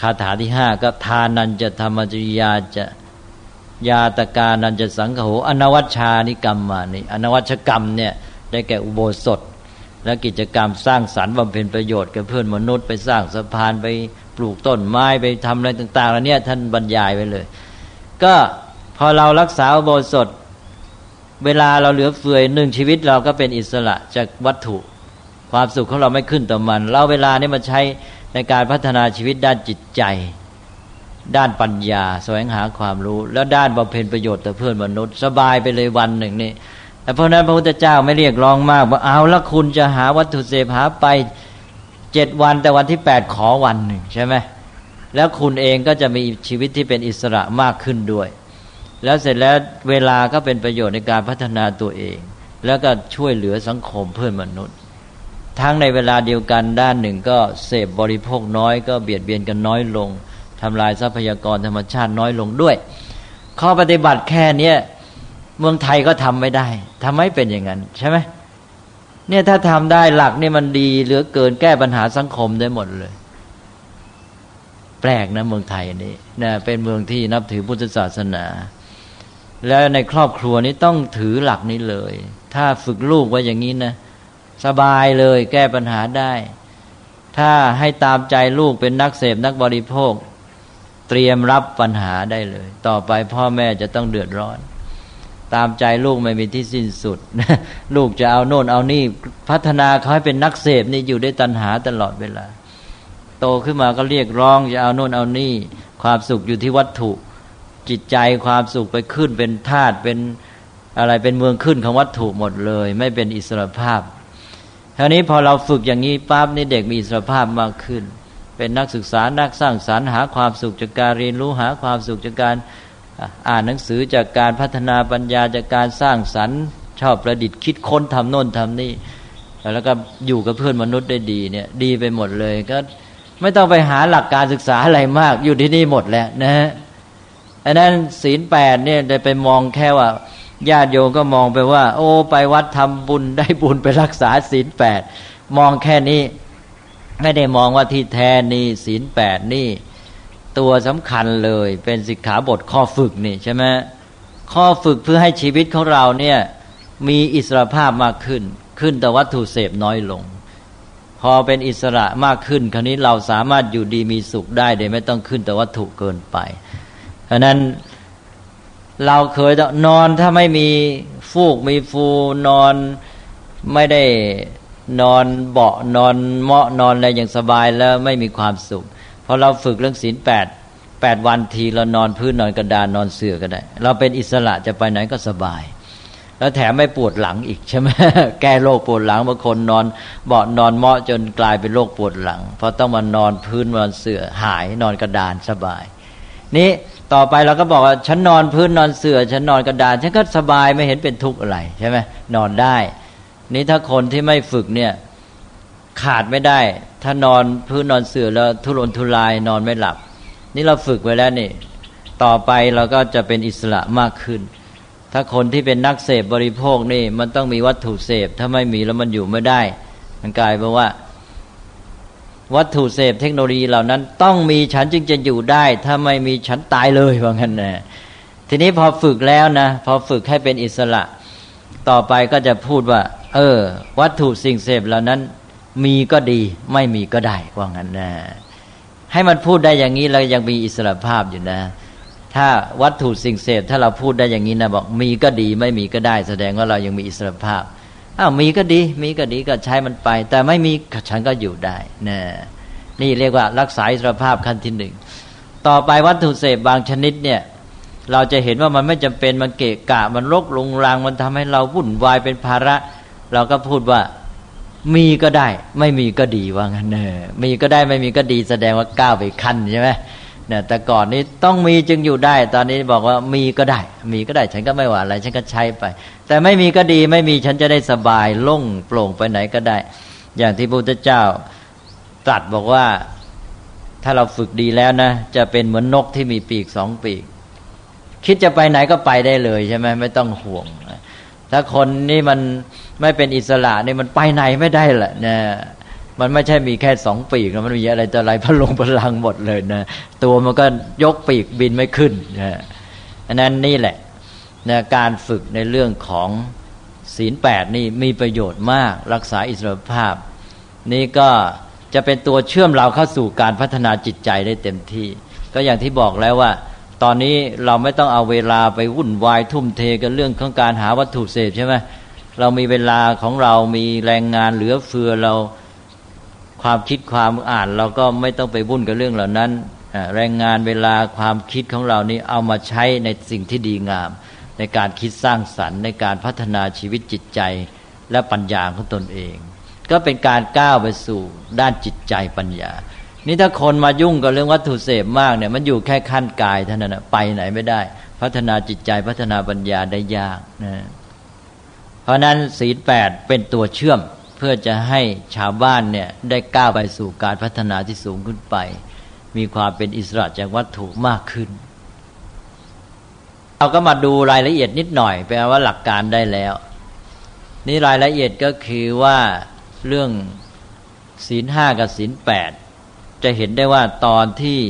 คาถาที่ห้าก็ทานันจะธรรมจริยาจะยาตกานันจะสังโฆอนวัชชานิกรรมมานี่อนวัชกรรมเนี่ยได้แก่อุโบสถ และกิจกรรมสร้างสรรค์บำเพ็ญประโยชน์กับเพื่อนมนุษย์ไปสร้างสะพานไปปลูกต้นไม้ไปทำอะไรต่างๆแล้วเนี่ยท่านบรรยายไว้เลย ก็พอเรารักษาโบสถเวลาเราเหลือเฟือหนึ่งชีวิตเราก็เป็นอิสระจากวัตถุ ความสุขของเราไม่ขึ้นต่อมัน เราเวลานี้มาใช้ในการพัฒนาชีวิตด้านจิตใจ ด้านปัญญาแสวงหาความรู้ แล้วด้านบำเพ็ญประโยชน์ต่อเพื่อนมนุษย์ สบายไปเลยวันหนึ่งนี่ เพราะนั้นพระพุทธเจ้าไม่เรียกร้องมากว่าเอาละคุณจะหาวัตถุเสพหาไปเจ็ดวันแต่วันที่แปดขอวันหนึ่งใช่ไหมแล้วคุณเองก็จะมีชีวิตที่เป็นอิสระมากขึ้นด้วย แล้วเสร็จแล้วเวลาก็เป็นประโยชน์ในการพัฒนาตัวเอง แล้วก็ช่วยเหลือสังคมเพื่อนมนุษย์ ทั้งในเวลาเดียวกันด้านหนึ่งก็เสพบริโภคน้อยก็เบียดเบียนกันน้อยลงทำลายทรัพยากรธรรมชาติน้อยลงด้วย ข้อปฏิบัติแค่เนี้ย เมืองไทยก็ทำไม่ได้ทำไม่เป็นอย่างนั้น ใช่ไหมเนี่ยถ้าทำได้หลักนี่มันดีเหลือเกินแก้ปัญหาสังคมได้หมดเลย แปลกนะเมืองไทยนี่นะเป็นเมืองที่นับถือพุทธศาสนา แล้วในครอบครัวนี้ต้องถือหลักนี้เลย ถ้าฝึกลูกไว้อย่างนี้นะสบายเลยแก้ปัญหาได้ ถ้าให้ตามใจลูกเป็นนักเสพนักบริโภค เตรียมรับปัญหาได้เลย ต่อไปพ่อแม่จะต้องเดือดร้อน ตามใจลูกไม่มีที่สิ้นสุด ลูกจะเอาโน่นเอานี่ พัฒนาเขาให้เป็นนักเสพนี่อยู่ได้ตัณหาตลอดเวลา โตขึ้นมาก็เรียกร้องจะเอาโน่นเอานี่ ความสุขอยู่ที่วัตถุ จิตใจความสุขไปขึ้นเป็นธาตุเป็นอะไรเป็นเมืองขึ้นของวัตถุหมดเลย ไม่เป็นอิสรภาพทีนี้พอเราฝึกอย่างนี้ปั๊บนี่เด็กมีอิสรภาพมากขึ้น เป็นนักศึกษานักสร้างสารรค์หาความสุขจากการเรียนรู้หาความสุขจากการ อ่านหนังสือจากการพัฒนาปัญญาจากการสร้างสรรค์ชอบประดิษฐ์คิดค้นทำโน่นทำนี่แล้วก็อยู่กับเพื่อนมนุษย์ได้ดีเนี่ยดีไปหมดเลยก็ไม่ต้องไปหาหลักการศึกษาอะไรมาก อยู่ที่นี่หมดแล้วนะฮะอันนั้นศีลแปดเนี่ยได้ไปมองแค่ว่าญาติโยมก็มองไปว่า โอ้ ไปวัดทำบุญได้บุญไปรักษาศีลแปดมองแค่นี้ ไม่ได้มองว่าที่แท้นี่ศีลแปดนี่ ตัวสำคัญเลย เป็นสิกขาบทข้อฝึกนี่ใช่ไหมข้อฝึกเพื่อให้ชีวิตของเราเนี่ยมีอิสระภาพมากขึ้น ขึ้นแต่วัตถุเสพน้อยลง พอเป็นอิสระมากขึ้น คราวนี้เราสามารถอยู่ดีมีสุขได้โดยไม่ต้องขึ้นแต่วัตถุเกินไปเพราะนั้นเราเคยนอนถ้าไม่มีฟูกมีฟูนอนไม่ได้นอนเบาะนอนเมาะนอนอะไรอย่างสบายแล้วไม่มีความสุข พอเราฝึกเรื่องศีลแปดแปดวันทีเรานอนพื้นนอนกระดานนอนเสื่อก็ได้ เราเป็นอิสระจะไปไหนก็สบาย แล้วแถมไม่ปวดหลังอีกใช่ไหมแก้โรคปวดหลังบางคนนอนเบาะนอนเมาะจนกลายเป็นโรคปวดหลังเพราะต้องมานอนพื้นนอนเสื่อหายนอนกระดานสบาย นี้ต่อไปเราก็บอกว่าฉันนอนพื้นนอนเสื่อฉันนอนกระดานฉันก็สบายไม่เห็นเป็นทุกข์อะไรใช่ไหมนอนได้ นี้ถ้าคนที่ไม่ฝึกเนี่ย ขาดไม่ได้ ถ้านอนพื้นนอนเสื่อแล้วทุรนทุรายนอนไม่หลับ นี่เราฝึกไว้แล้วนี่ ต่อไปเราก็จะเป็นอิสระมากขึ้น ถ้าคนที่เป็นนักเสพบริโภคนี่ มันต้องมีวัตถุเสพ ถ้าไม่มีแล้วมันอยู่ไม่ได้ มันกลายเป็นว่า วัตถุเสพเทคโนโลยีเหล่านั้น ต้องมีฉันจึงจะอยู่ได้ ถ้าไม่มีฉันตายเลยว่างั้นนะทีนี้พอฝึกแล้วนะพอฝึกให้เป็นอิสระ ต่อไปก็จะพูดว่า เออ วัตถุสิ่งเสพเหล่านั้น มีก็ดี ไม่มีก็ได้ว่างั้นนะให้มันพูดได้อย่างนี้เรายังมีอิสระภาพอยู่นะ ถ้าวัตถุสิ่งเสพถ้าเราพูดได้อย่างนี้นะบอกมีก็ดี ไม่มีก็ได้ แสดงว่าเรายังมีอิสระภาพอ้าวมีก็ดี มีก็ดีก็ใช้มันไป แต่ไม่มีฉันก็อยู่ได้นะนี่เรียกว่ารักษาอิสระภาพขั้นที่หนึ่งต่อไปวัตถุเสพบางชนิดเนี่ย เราจะเห็นว่ามันไม่จำเป็นมันเกะกะมันรกลุงรังมันทำให้เราวุ่นวายเป็นภาระ เราก็พูดว่า มีก็ได้ ไม่มีก็ดีว่างั้นเนอมีก็ได้ไม่มีก็ดีแสดงว่าก้าวไปขั้นใช่ไหมเนี่ยแต่ก่อนนี้ต้องมีจึงอยู่ได้ ตอนนี้บอกว่ามีก็ได้ มีก็ได้ฉันก็ไม่หว่าอะไรฉันก็ใช้ไป แต่ไม่มีก็ดีไม่มีฉันจะได้สบายโล่งโปร่งไปไหนก็ได้ อย่างที่พระพุทธเจ้าตรัสบอกว่าถ้าเราฝึกดีแล้วนะ จะเป็นเหมือนนกที่มีปีกสองปีก คิดจะไปไหนก็ไปได้เลยใช่ไหมไม่ต้องห่วงถ้าคนนี่มัน ไม่เป็นอิสระนี่มันไปไหนไม่ได้แหละนะมันไม่ใช่มีแค่สองปีกมันมีอะไรต่ออะไรพลงพลังหมดเลยนะตัวมันก็ยกปีกบินไม่ขึ้นนะอันนั้นนี่แหละนะการฝึกในเรื่องของศีลแปดนี่มีประโยชน์มากรักษาอิสรภาพ นี่ก็จะเป็นตัวเชื่อมเราเข้าสู่การพัฒนาจิตใจได้เต็มที่ ก็อย่างที่บอกแล้วว่า ตอนนี้เราไม่ต้องเอาเวลาไปวุ่นวายทุ่มเทกันเรื่องของการหาวัตถุเสพใช่ไหม เรามีเวลาของเรามีแรงงานเหลือเฟือเราความคิดความอ่านเราก็ไม่ต้องไปวุ่นกับเรื่องเหล่านั้น แรงงานเวลาความคิดของเรานี่เอามาใช้ในสิ่งที่ดีงาม ในการคิดสร้างสรรค์ ในการพัฒนาชีวิตจิตใจและปัญญาของตนเอง ก็เป็นการก้าวไปสู่ด้านจิตใจปัญญา นี่ถ้าคนมายุ่งกับเรื่องวัตถุเสพมากเนี่ยมันอยู่แค่ขั้นกายเท่านั้นไปไหนไม่ได้ พัฒนาจิตใจพัฒนาปัญญาได้ยากนะ เพราะนั้นศีลแปดเป็นตัวเชื่อมเพื่อจะให้ชาวบ้านเนี่ยได้ก้าวไปสู่การพัฒนาที่สูงขึ้นไป มีความเป็นอิสระจากวัตถุมากขึ้น เราก็มาดูรายละเอียดนิดหน่อยแปลว่าหลักการได้แล้ว นี่รายละเอียดก็คือว่าเรื่องศีลห้ากับศีลแปดจะเห็นได้ว่าตอนที่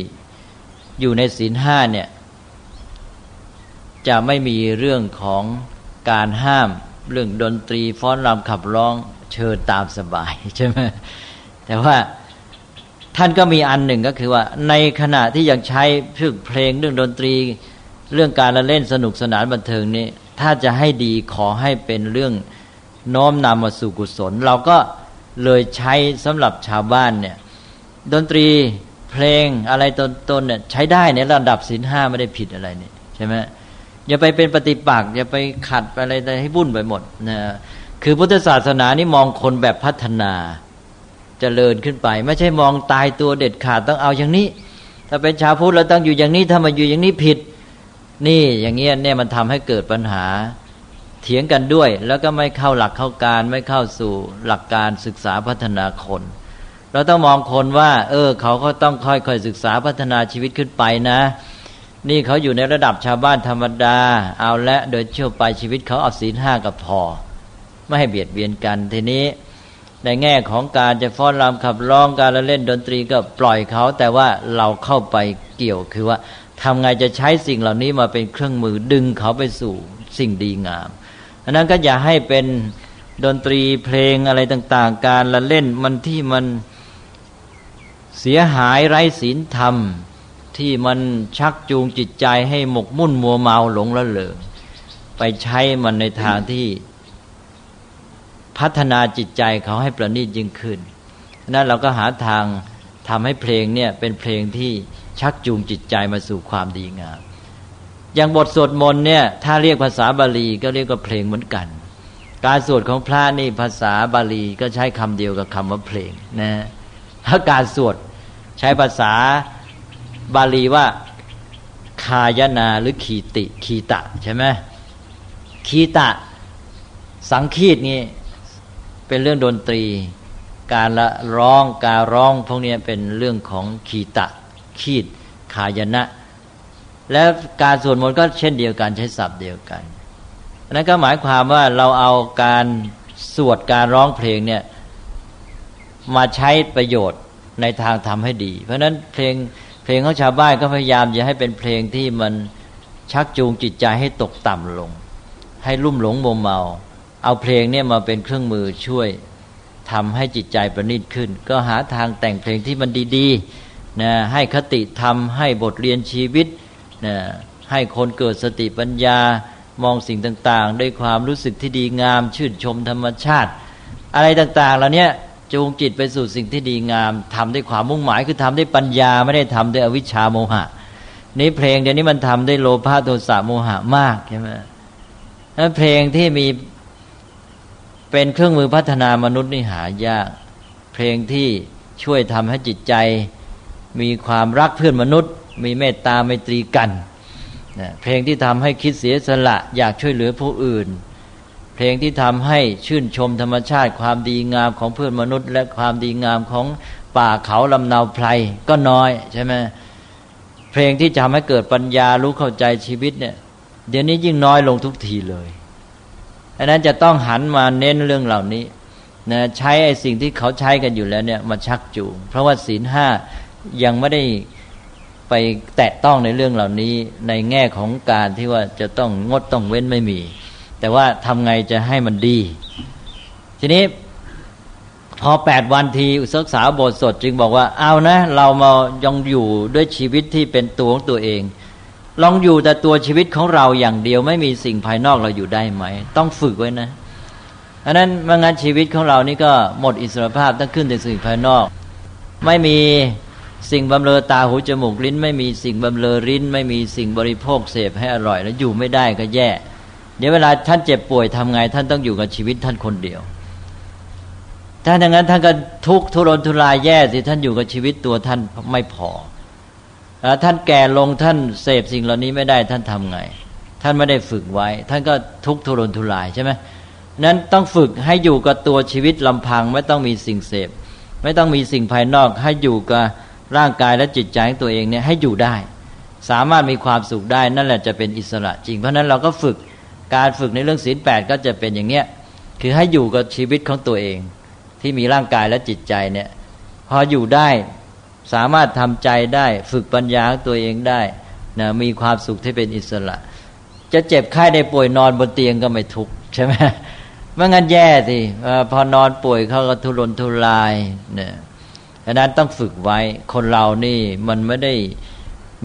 อยู่ในศีลห้าเนี่ยจะไม่มีเรื่องของการห้าม เรื่องดนตรีฟ้อนรำขับร้องเชิญตามสบายใช่ไหมแต่ว่าท่านก็มีอันหนึ่งก็คือว่า ในขณะที่ยังใช้เพลงเรื่องดนตรี เรื่องการละเล่นสนุกสนานบันเทิงนี้ถ้าจะให้ดีขอให้เป็นเรื่องน้อมนำมาสู่กุศล เราก็เลยใช้สำหรับชาวบ้านเนี่ยดนตรีเพลงอะไรต้นๆเนี่ยใช้ได้ในระดับศีลห้าไม่ได้ผิดอะไรเนี่ยใช่ไหม อย่าไปเป็นปฏิปักษ์อย่าไปขัดอะไรให้บุ่นไปหมดนะคือพุทธศาสนานี่มองคนแบบพัฒนาจเจริญขึ้นไป ไม่ใช่มองตายตัวเด็ดขาดต้องเอาอย่างนี้ ถ้าเป็นชาวพุทธเราต้องอยู่อย่างนี้ถ้ามาอยู่อย่างนี้ผิด นี่อย่างเงี้ยเนี่ยมันทำให้เกิดปัญหาเถียงกันด้วย แล้วก็ไม่เข้าหลักเข้าการไม่เข้าสู่หลักการศึกษาพัฒนาคน เราต้องมองคนว่า เออ เขาก็ต้องค่อยๆศึกษาพัฒนาชีวิตขึ้นไปนะ นี่เขาอยู่ในระดับชาวบ้านธรรมดา เอาละโดยเชี่ยวไปชีวิตเขาเอาศีลห้ากับพอ ไม่ให้เบียดเบียนกันทีนี้ ในแง่ของการจะฟ้อนรำขับร้องการละเล่นดนตรีก็ปล่อยเขา แต่ว่าเราเข้าไปเกี่ยวคือว่าทำไงจะใช้สิ่งเหล่านี้มาเป็นเครื่องมือดึงเขาไปสู่สิ่งดีงามอันนั้นก็อย่าให้เป็นดนตรีเพลงอะไรต่างๆ การละเล่นมันที่มันเสียหายไร้ศีลธรรม ที่มันชักจูงจิตใจให้หมกมุ่นมัวเมาหลงละเหลงไปใช้มันในทางที่ พัฒนาจิตใจเขาให้ประณีตยิ่งขึ้นนั้นเราก็หาทางทำให้เพลงเนี่ยเป็นเพลงที่ชักจูงจิตใจมาสู่ความดีงาม อย่างบทสวดมนต์เนี่ยถ้าเรียกภาษาบาลีก็เรียกว่าเพลงเหมือนกัน การสวดของพระนี่ภาษาบาลีก็ใช้คำเดียวกับคำว่าเพลงนะถ้าการสวดใช้ภาษา บาลีว่าคายนาหรือขีติขีตะใช่ไหมขีตะ สังคีตนี่เป็นเรื่องดนตรี การละร้องการร้องพวกนี้เป็นเรื่องของขีตะ ขีดขายนะ และการสวดมนต์ก็เช่นเดียวกันใช้ศัพท์เดียวกันนั้นก็หมายความว่าเราเอาการสวดการร้องเพลงเนี่ยมาใช้ประโยชน์ในทางทำให้ดี เพราะฉะนั้นเพลง เพลงของชาวบ้านก็พยายามจะให้เป็นเพลงที่มันชักจูงจิตใจให้ตกต่ำลง ให้ลุ่มหลงโมเมา เอาเพลงเนี่ยมาเป็นเครื่องมือช่วยทำให้จิตใจประณีตขึ้น ก็หาทางแต่งเพลงที่มันดีๆนะให้คติทำให้บทเรียนชีวิตนะให้คนเกิดสติปัญญามองสิ่งต่างๆ ด้วยความรู้สึกที่ดีงาม ชื่นชมธรรมชาติ อะไรต่างๆเหล่านี้ จูงจิตไปสู่สิ่งที่ดีงามทำด้วยความมุ่งหมายคือทำด้วยปัญญาไม่ได้ทำด้วยอวิชชาโมหะนี้เพลงเดี๋ยวนี้มันทำด้วยโลภะโทสะโมหะมากใช่ไหมแล้วเพลงที่มีเป็นเครื่องมือพัฒนามนุษย์นี่หายาก เพลงที่ช่วยทำให้จิตใจ มีความรักเพื่อนมนุษย์ มีเมตตาไมตรีกันเพลงที่ทำให้คิดเสียสละ อยากช่วยเหลือผู้อื่น เพลงที่ทำให้ชื่นชมธรรมชาติ ความดีงามของเพื่อนมนุษย์ และความดีงามของป่าเขาลำนาวไพรก็น้อยใช่ไหมเพลงที่จะทำให้เกิดปัญญารู้เข้าใจชีวิตเนี่ย เดี๋ยวนี้ยิ่งน้อยลงทุกทีเลยอันนั้นจะต้องหันมาเน้นเรื่องเหล่านี้นะใช้ไอ้สิ่งที่เขาใช้กันอยู่แล้วเนี่ยมาชักจูงเพราะว่าศีลห้ายังไม่ได้ไปแตะต้องในเรื่องเหล่านี้ ในแง่ของการที่ว่าจะต้องงดต้องเว้นไม่มี แต่ว่าทำไงจะให้มันดี ทีนี้พอแปดวันทีศึกษาบทสดจึงบอกว่าเอานะ เรามายังอยู่ด้วยชีวิตที่เป็นตัวของตัวเอง ลองอยู่แต่ตัวชีวิตของเราอย่างเดียวไม่มีสิ่งภายนอกเราอยู่ได้ไหม ต้องฝึกไว้นะอันนั้นเมื่องั้นชีวิตของเรานี่ก็หมดอิสรภาพต้องขึ้นแต่สิ่งภายนอก ไม่มีสิ่งบำเรอตาหูจมูกลิ้น ไม่มีสิ่งบำเรอลิ้น ไม่มีสิ่งบริโภคเสพให้อร่อย แล้วอยู่ไม่ได้ก็แย่ เดี๋ยวเวลาท่านเจ็บป่วยทำไง ท่านต้องอยู่กับชีวิตท่านคนเดียว ถ้าอย่างนั้นท่านก็ทุกทุรนทุรายแย่สิท่านอยู่กับชีวิตตัวท่านไม่พอท่านแก่ลงท่านเสพสิ่งเหล่านี้ไม่ได้ท่านทำไง ท่านไม่ได้ฝึกไว้ ท่านก็ทุกทุรนทุรายใช่ไหมนั้นต้องฝึกให้อยู่กับตัวชีวิตลำพัง ไม่ต้องมีสิ่งเสพ ไม่ต้องมีสิ่งภายนอก ให้อยู่กับร่างกายและจิตใจของตัวเองเนี่ยให้อยู่ได้ สามารถมีความสุขได้นั่นแหละจะเป็นอิสระจริง เพราะนั้นเราก็ฝึก การฝึกในเรื่องศีลแปดก็จะเป็นอย่างเนี้ยคือให้อยู่กับชีวิตของตัวเอง ที่มีร่างกายและจิตใจเนี่ยพออยู่ได้สามารถทำใจได้ ฝึกปัญญาตัวเองได้นะมีความสุขที่เป็นอิสระ จะเจ็บไข้ได้ป่วยนอนบนเตียงก็ไม่ทุกข์ใช่ไหมเมื่องั้นแย่สิพอนอนป่วยเขาก็ทุรนทุรายเนี่ยดังนั้นต้องฝึกไว้คนเรานี่มันไม่ได้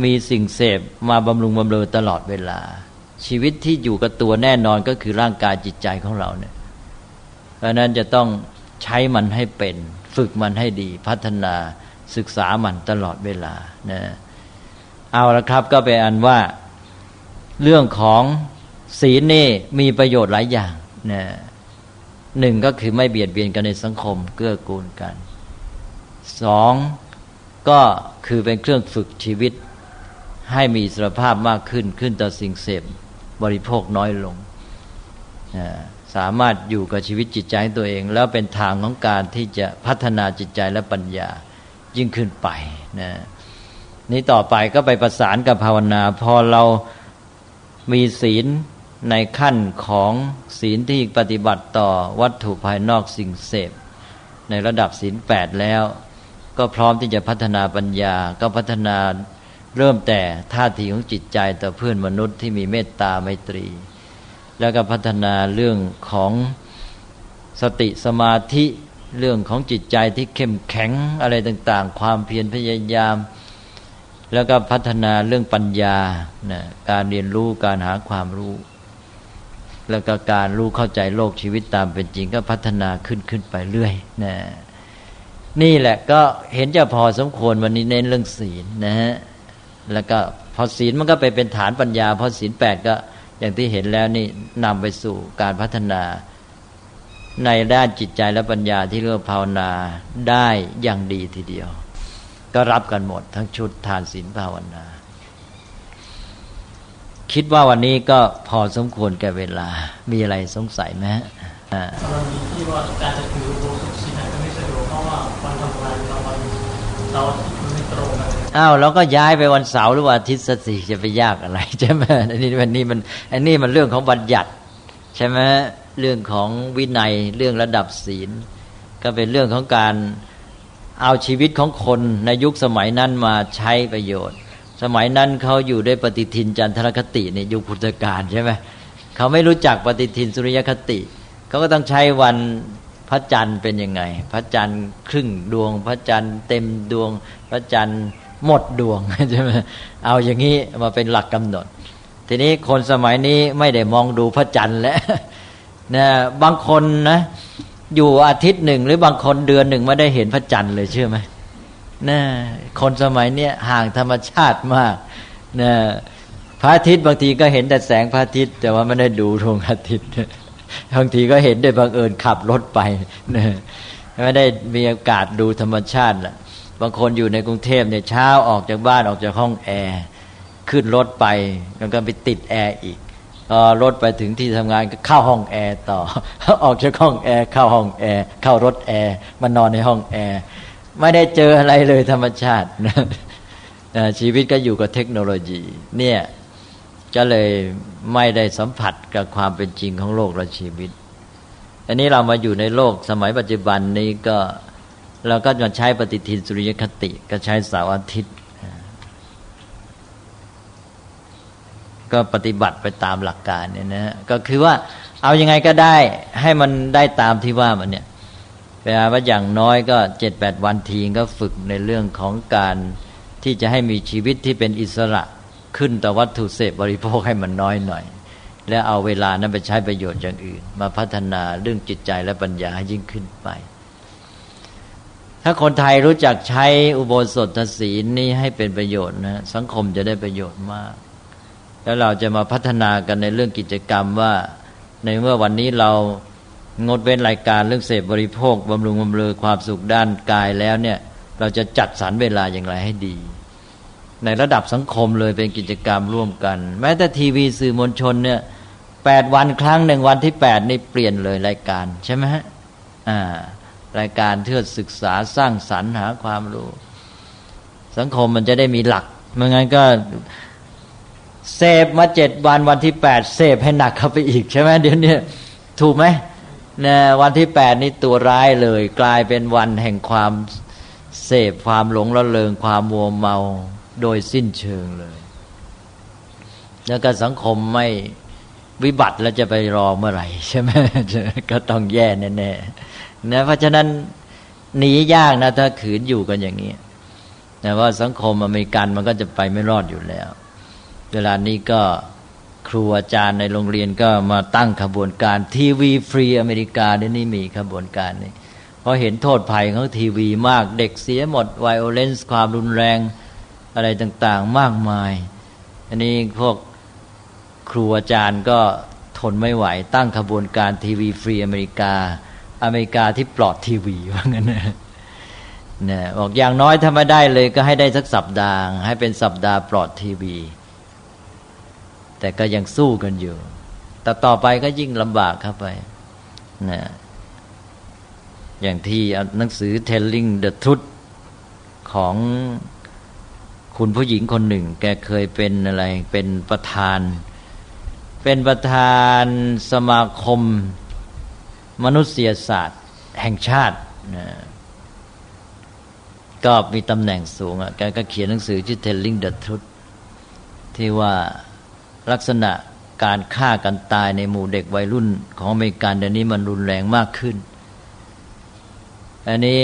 มีสิ่งเสพมาบำรุงบำเรอตลอดเวลา ชีวิตที่อยู่กับตัวแน่นอนก็คือร่างกายจิตใจของเราเนี่ย เพราะนั้นจะต้องใช้มันให้เป็น ฝึกมันให้ดี พัฒนาศึกษามันตลอดเวลานะเอาละครับก็เป็นอันว่า เรื่องของศีลนี่มีประโยชน์หลายอย่างนะหนึ่งก็คือไม่เบียดเบียนกันในสังคม เกื้อกูลกันสองก็คือเป็นเครื่องฝึกชีวิตให้มีสรภาพมากขึ้นขึ้นต่อสิ่งเสพ บริโภคน้อยลง สามารถอยู่กับชีวิตจิตใจตัวเอง แล้วเป็นทางของการที่จะพัฒนาจิตใจและปัญญายิ่งขึ้นไปนะนี้ต่อไปก็ไปประสานกับภาวนา พอเรามีศีลในขั้นของศีลที่ปฏิบัติต่อวัตถุภายนอกสิ่งเสพ ในระดับศีลแปดแล้ว ก็พร้อมที่จะพัฒนาปัญญาก็พัฒนา เริ่มแต่ท่าทีของจิตใจต่อเพื่อนมนุษย์ที่มีเมตตาไมตรี แล้วก็พัฒนาเรื่องของสติสมาธิเรื่องของจิตใจที่เข้มแข็งอะไรต่าง ๆ ความเพียรพยายาม แล้วก็พัฒนาเรื่องปัญญานะการเรียนรู้การหาความรู้ แล้วก็การรู้เข้าใจโลกชีวิตตามเป็นจริงก็พัฒนาขึ้นขึ้นไปเรื่อยนะนี่แหละก็เห็นจะพอสมควรวันนี้เน้นเรื่องศีลนะฮะ แล้วก็พอศีลมันก็ไปเป็นฐานปัญญาพอศีลแปดก็อย่างที่เห็นแล้วนี่นำไปสู่การพัฒนาในด้านจิตใจและปัญญาที่เรียกภาวนาได้อย่างดีทีเดียว ก็รับกันหมดทั้งชุดทานศีลภาวนา คิดว่าวันนี้ก็พอสมควรแก่เวลา มีอะไรสงสัยไหมอ่ากรณีที่ว่าการจะถือโบสุศีลก็ไม่สะดวกเพราะว่าวันทำงานเราเราไม่ตรง อ้าวเราก็ย้ายไปวันเสาร์หรือวันอาทิตย์สิจะไปยากอะไรใช่ไหมอันนี้วันนี้มันอันนี้มันเรื่องของบัญญัติ ใช่ไหมเรื่องของวินัยเรื่องระดับศีล ก็เป็นเรื่องของการเอาชีวิตของคนในยุคสมัยนั้นมาใช้ประโยชน์ สมัยนั้นเขาอยู่ด้วยปฏิทินจันทรคติในยุคพุทธกาลใช่ไหมเขาไม่รู้จักปฏิทินสุริยคติ เขาก็ต้องใช้วันพระจันทร์เป็นยังไง พระจันทร์ครึ่งดวง พระจันทร์เต็มดวง พระจันทร์ หมดดวงใช่ไหมเอาอย่างนี้มาเป็นหลักกำหนด ทีนี้คนสมัยนี้ไม่ได้มองดูพระจันทร์แล้วนะบางคนนะ อยู่อาทิตย์หนึ่งหรือบางคนเดือนหนึ่งไม่ได้เห็นพระจันทร์เลยเชื่อไหมนะคนสมัยเนี้ยห่างธรรมชาติมากนะพระอาทิตย์บางทีก็เห็นแต่แสงพระอาทิตย์ แต่ว่าไม่ได้ดูดวงอาทิตย์บางทีก็เห็นด้วยบังเอิญขับรถไปนะไม่ได้มีโอกาสดูธรรมชาติละ บางคนอยู่ในกรุงเทพเนี่ยเช้าออกจากบ้านออกจากห้องแอร์ขึ้นรถไปแล้วก็ไปติดแอร์อีกพอรถไปถึงที่ทำงานก็เข้าห้องแอร์ต่อ ออกจากห้องแอร์เข้าห้องแอร์เข้ารถแอร์มานอนในห้องแอร์ไม่ได้เจออะไรเลยธรรมชาติชีวิตก็อยู่กับเทคโนโลยี เนี่ยก็เลยไม่ได้สัมผัสกับความเป็นจริงของโลกและชีวิต อันนี้เรามาอยู่ในโลกสมัยปัจจุบันนี้ก็ เราก็จะใช้ปฏิทินสุริยคติ ก็ใช้เสาร์อาทิตย์ ก็ปฏิบัติไปตามหลักการเนี่ยนะ ก็คือว่าเอาอยัางไงก็ได้ให้มันได้ตามที่ว่ามันเนี่ยแปลว่าอย่างน้อยก็เจ็ดแปดวันทีก็ฝึกในเรื่องของการที่จะให้มีชีวิตที่เป็นอิสระขึ้นต่อวัตถุเสพบริโภคให้มันน้อยหน่อย แล้วเอาเวลานั้นไปใช้ประโยชน์อย่างอื่น มาพัฒนาเรื่องจิตใจและปัญญาให้ยิ่งขึ้นไป ถ้าคนไทยรู้จักใช้อุโบสถศีลนี้ให้เป็นประโยชน์นะสังคมจะได้ประโยชน์มาก แล้วเราจะมาพัฒนากันในเรื่องกิจกรรมว่า ในเมื่อวันนี้เรางดเว้นรายการเรื่องเสพบริโภคบำรุงบำเรอความสุขด้านกายแล้วเนี่ย เราจะจัดสรรเวลาอย่างไรให้ดี ในระดับสังคมเลยเป็นกิจกรรมร่วมกัน แม้แต่ทีวีสื่อมวลชนเนี่ยแปดวันครั้งหนึ่งวันที่แปดนี่เปลี่ยนเลยรายการใช่ไหมฮะอ่า รายการเพื่อศึกษาสร้างสรรค์หาความรู้ สังคมมันจะได้มีหลักไม่งั้นก็เสพมาเจ็ดวันวันที่แปดเสพให้หนักเข้าไปอีกใช่ไหมเดี๋ยวนี้ถูกไหมนะวันที่แปดนี่ตัวร้ายเลย กลายเป็นวันแห่งความเสพความหลงละเลงความมัวเมาโดยสิ้นเชิงเลย แล้วก็สังคมไม่วิบัติแล้วจะไปรอเมื่อไหร่ ใช่ไหมก็ต้องแย่แน่ๆ นะเพราะฉะนั้นหนียากนะถ้าขืนอยู่กันอย่างนี้แต่ว่าสังคมอเมริกันมันก็จะไปไม่รอดอยู่แล้ว เวลานี้ก็ครูอาจารย์ในโรงเรียนก็มาตั้งขบวนการ TV-Free America เดี๋ยวนี้มีขบวนการนี้เพราะเห็นโทษภัยของทีวีมากเด็กเสียหมด violence ความรุนแรงอะไรต่างๆมากมาย อันนี้พวกครูอาจารย์ก็ทนไม่ไหว ตั้งขบวนการทีวีฟรีอเมริกา อเมริกาที่ปลอดทีวีว่างั้นนะนี่บอกอย่างน้อยถ้าไม่ได้เลยก็ให้ได้สักสัปดาห์ ให้เป็นสัปดาห์ปลอดทีวี แต่ก็ยังสู้กันอยู่ แต่ต่อไปก็ยิ่งลำบากเข้าไปนะอย่างที่หนังสือ Telling the Truth ของคุณผู้หญิงคนหนึ่ง แกเคยเป็นอะไร เป็นประธาน เป็นประธานสมาคม มนุษยศาสตร์แห่งชาตินะก็มีตำแหน่งสูงอะแกก็เขียนหนังสือชื่อ Telling the Truth ที่ว่าลักษณะการฆ่ากันตายในหมู่เด็กวัยรุ่นของอเมริกันเดี๋ยวนี้มันรุนแรงมากขึ้น อันนี้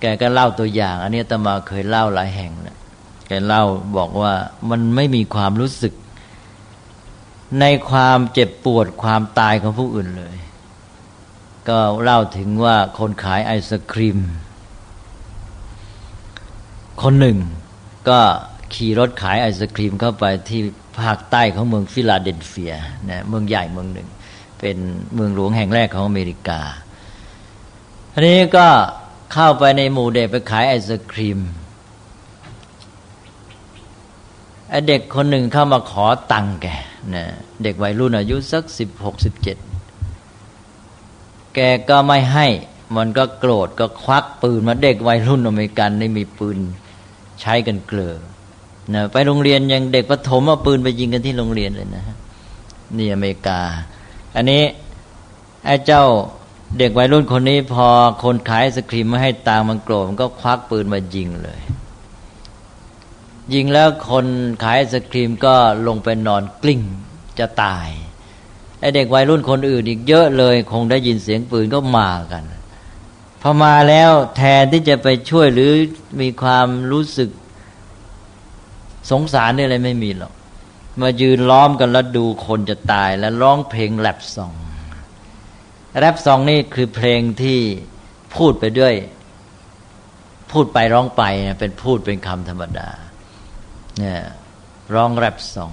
แกก็เล่าตัวอย่าง อันนี้ตมาเคยเล่าหลายแห่งนะแกเล่าบอกว่ามันไม่มีความรู้สึก ในความเจ็บปวดความตายของผู้อื่นเลย ก็เล่าถึงว่าคนขายไอศครีม คนหนึ่ง ก็ขี่รถขายไอศครีมเข้าไปที่ภาคใต้ของเมืองฟิลาเดลเฟียนะเมืองใหญ่เมืองหนึ่ง เป็นเมืองหลวงแห่งแรกของอเมริกาอันนี้ก็เข้าไปในหมู่เด็กไปขายไอศครีมไอเด็กคนหนึ่งเข้ามาขอตังค์แกนะเด็กวัยรุ่นอายุสักสิบหกสิบเจ็ด แกก็ไม่ให้ มันก็โกรธก็ควักปืนมาเด็กวัยรุ่นอเมริกันนี่มีปืนใช้กันเกลือนะไปโรงเรียนยังเด็กประถมเอาปืนไปยิงกันที่โรงเรียนเลยนะนี่อเมริกา อันนี้ไอ้เจ้าเด็กวัยรุ่นคนนี้พอคนขายสครีมไม่ให้ตางมันโกรธมันก็ควักปืนมายิงเลย ยิงแล้วคนขายไอศครีมก็ลงไปนอนกลิ้งจะตาย ไอเด็กวัยรุ่นคนอื่นอีกเยอะเลย คงได้ยินเสียงปืนก็มากันพอมาแล้วแทนที่จะไปช่วยหรือมีความรู้สึกสงสารนี่อะไรไม่มีหรอกมายืนล้อมกันแล้วดูคนจะตายแล้วร้องเพลงแรปซองแรปซองนี่คือเพลงที่พูดไปด้วย พูดไปร้องไปเป็นพูดเป็นคำธรรมดา เนี่ย ร้องแรปซอง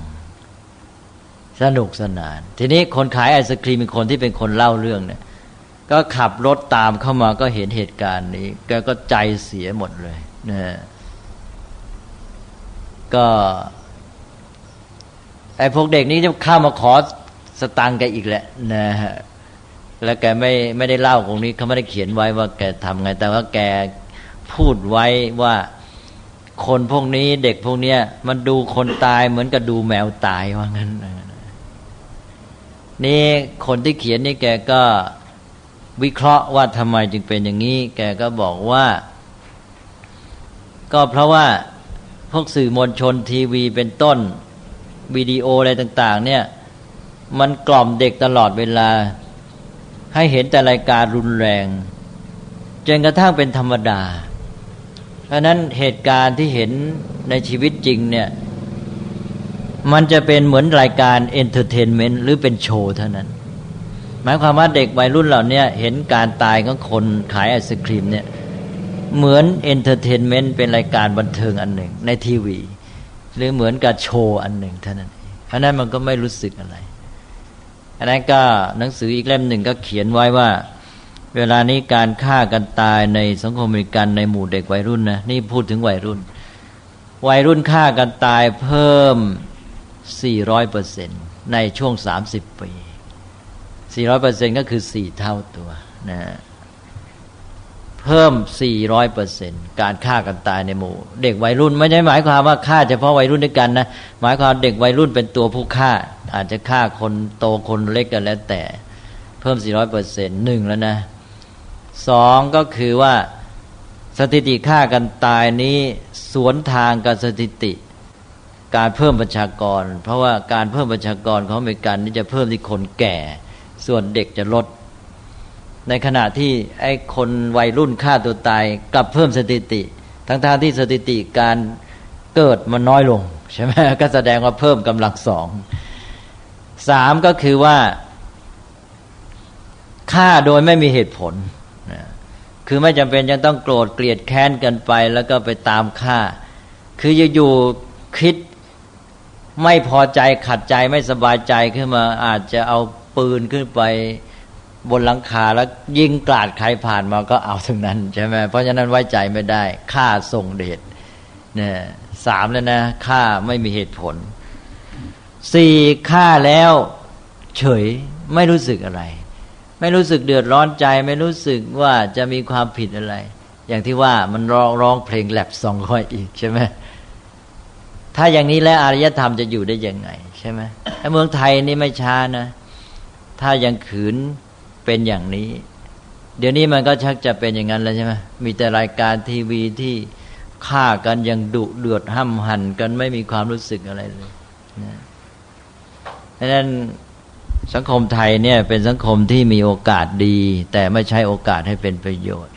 สนุกสนาน ทีนี้คนขายไอศครีมเป็นคนที่เป็นคนเล่าเรื่องเนี่ย ก็ขับรถตามเข้ามาก็เห็นเหตุการณ์นี้ แกก็ใจเสียหมดเลยนะก็ไอพวกเด็กนี้จะเข้ามาขอสตังค์แกอีกแหละนะฮะแล้วแกไม่ไม่ได้เล่าตรงนี้เขาไม่ได้เขียนไว้ว่าแกทำไง แต่ว่าแกพูดไว้ว่าคนพวกนี้เด็กพวกเนี้ยมันดูคนตายเหมือนกับดูแมวตายว่างั้น นี่คนที่เขียนนี่แกก็วิเคราะห์ว่าทำไมจึงเป็นอย่างนี้ แกก็บอกว่า ก็เพราะว่าพวกสื่อมวลชนทีวีเป็นต้นวิดีโออะไรต่าง ๆ เนี่ย มันกล่อมเด็กตลอดเวลา ให้เห็นแต่รายการรุนแรงจนกระทั่งเป็นธรรมดา เพราะนั้นเหตุการณ์ที่เห็นในชีวิตจริงเนี่ย มันจะเป็นเหมือนรายการ entertainment หรือเป็นโชว์เท่านั้น หมายความว่าเด็กวัยรุ่นเหล่านี้เห็นการตายของคนขายไอศครีมเนี่ยเหมือน entertainment เป็นรายการบันเทิงอันหนึ่งในทีวี หรือเหมือนกับโชว์อันหนึ่งเท่านั้นเพราะนั้นมันก็ไม่รู้สึกอะไรอันนั้นก็หนังสืออีกเล่มหนึ่งก็เขียนไว้ว่า เวลานี้การฆ่ากันตายในสังคมอเมริกันในหมู่เด็กวัยรุ่นนะนี่พูดถึงวัยรุ่น วัยรุ่นฆ่ากันตายเพิ่ม 400เปอร์เซ็นในช่วง 30 ปี 400เปอร์เซ็นก็คือ 4 เท่าตัวนะเพิ่ม 400เปอร์เซ็นการฆ่ากันตายในหมู่ เด็กวัยรุ่นไม่ใช่หมายความว่าฆ่าเฉพาะวัยรุ่นด้วยกันนะ หมายความเด็กวัยรุ่นเป็นตัวผู้ฆ่า อาจจะฆ่าคนโตคนเล็กกันแล้วแต่ เพิ่ม 400เปอร์เซ็นหนึ่งแล้วนะสองก็คือว่าสถิติฆ่ากันตายนี้สวนทางกับสถิติ การเพิ่มประชากร เพราะว่าการเพิ่มประชากรของอเมริกันนี่จะเพิ่มที่คนแก่ ส่วนเด็กจะลด ในขณะที่ไอ้คนวัยรุ่นฆ่าตัวตายกลับเพิ่มสถิติ ทั้งๆที่สถิติการเกิดมันน้อยลงใช่ไหมก็แสดงว่าเพิ่มกำลังสองสามก็คือว่าฆ่าโดยไม่มีเหตุผล คือไม่จำเป็นยังต้องโกรธเกลียดแค้นกันไป แล้วก็ไปตามฆ่า คืออยู่คิด ไม่พอใจขัดใจไม่สบายใจขึ้นมา อาจจะเอาปืนขึ้นไปบนหลังคาแล้วยิงกราดใครผ่านมาก็เอาทั้งนั้นใช่ไหมเพราะฉะนั้นไว้ใจไม่ได้ฆ่าส่งเดชเนี่ยสามแล้วนะฆ่าไม่มีเหตุผลสี่ฆ่าแล้วเฉยไม่รู้สึกอะไร ไม่รู้สึกเดือดร้อนใจ ไม่รู้สึกว่าจะมีความผิดอะไร อย่างที่ว่ามันร้องร้องเพลงแลบสองค่อยอีกใช่ไหม ถ้าอย่างนี้แล้วอารยธรรมจะอยู่ได้ยังไง ใช่ไหมเมืองไทยนี่ไม่ช้านะ ถ้ายังขืนเป็นอย่างนี้ เดี๋ยวนี้มันก็ชักจะเป็นอย่างนั้นแล้วใช่ไหมมีแต่รายการทีวีที่ฆ่ากันยังดุเดือดห้ำหันกันไม่มีความรู้สึกอะไรเลยนะดังนั้นสังคมไทยเนี่ยเป็นสังคมที่มีโอกาสดี แต่ไม่ใช้โอกาสให้เป็นประโยชน์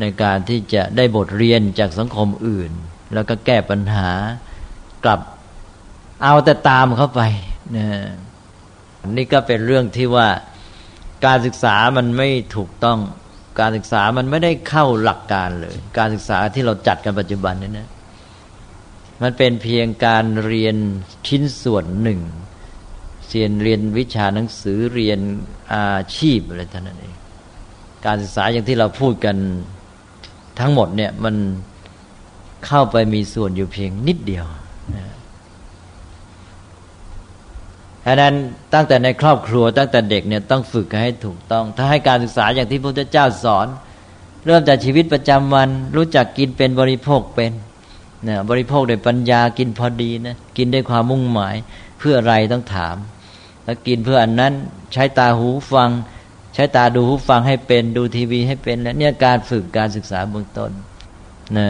ในการที่จะได้บทเรียนจากสังคมอื่น แล้วก็แก้ปัญหา กลับเอาแต่ตามเข้าไปนะนี่ก็เป็นเรื่องที่ว่าการศึกษามันไม่ถูกต้อง การศึกษามันไม่ได้เข้าหลักการเลย การศึกษาที่เราจัดกันปัจจุบันนี่นะมันเป็นเพียงการเรียนชิ้นส่วนหนึ่งเรียนเรียนวิชาหนังสือเรียนอาชีพอะไรท่านั้นเองการศึกษาอย่างที่เราพูดกันทั้งหมดเนี่ยมันเข้าไปมีส่วนอยู่เพียงนิดเดียว ฉะนั้นตั้งแต่ในครอบครัวตั้งแต่เด็กเนี่ยต้องฝึกให้ถูกต้อง ถ้าให้การศึกษาอย่างที่พระพุทธเจ้าสอน เริ่มจากชีวิตประจำวัน รู้จักกินเป็นบริโภคเป็นเนี่ยบริโภคด้วยปัญญากินพอดีนะกินด้วยความมุ่งหมายเพื่ออะไรต้องถาม แล้วกินเพื่ออันนั้นใช้ตาหูฟัง ใช้ตาดูหูฟังให้เป็นดูทีวีให้เป็น แล้วเนี่ยการฝึกการศึกษาเบื้องต้นนะ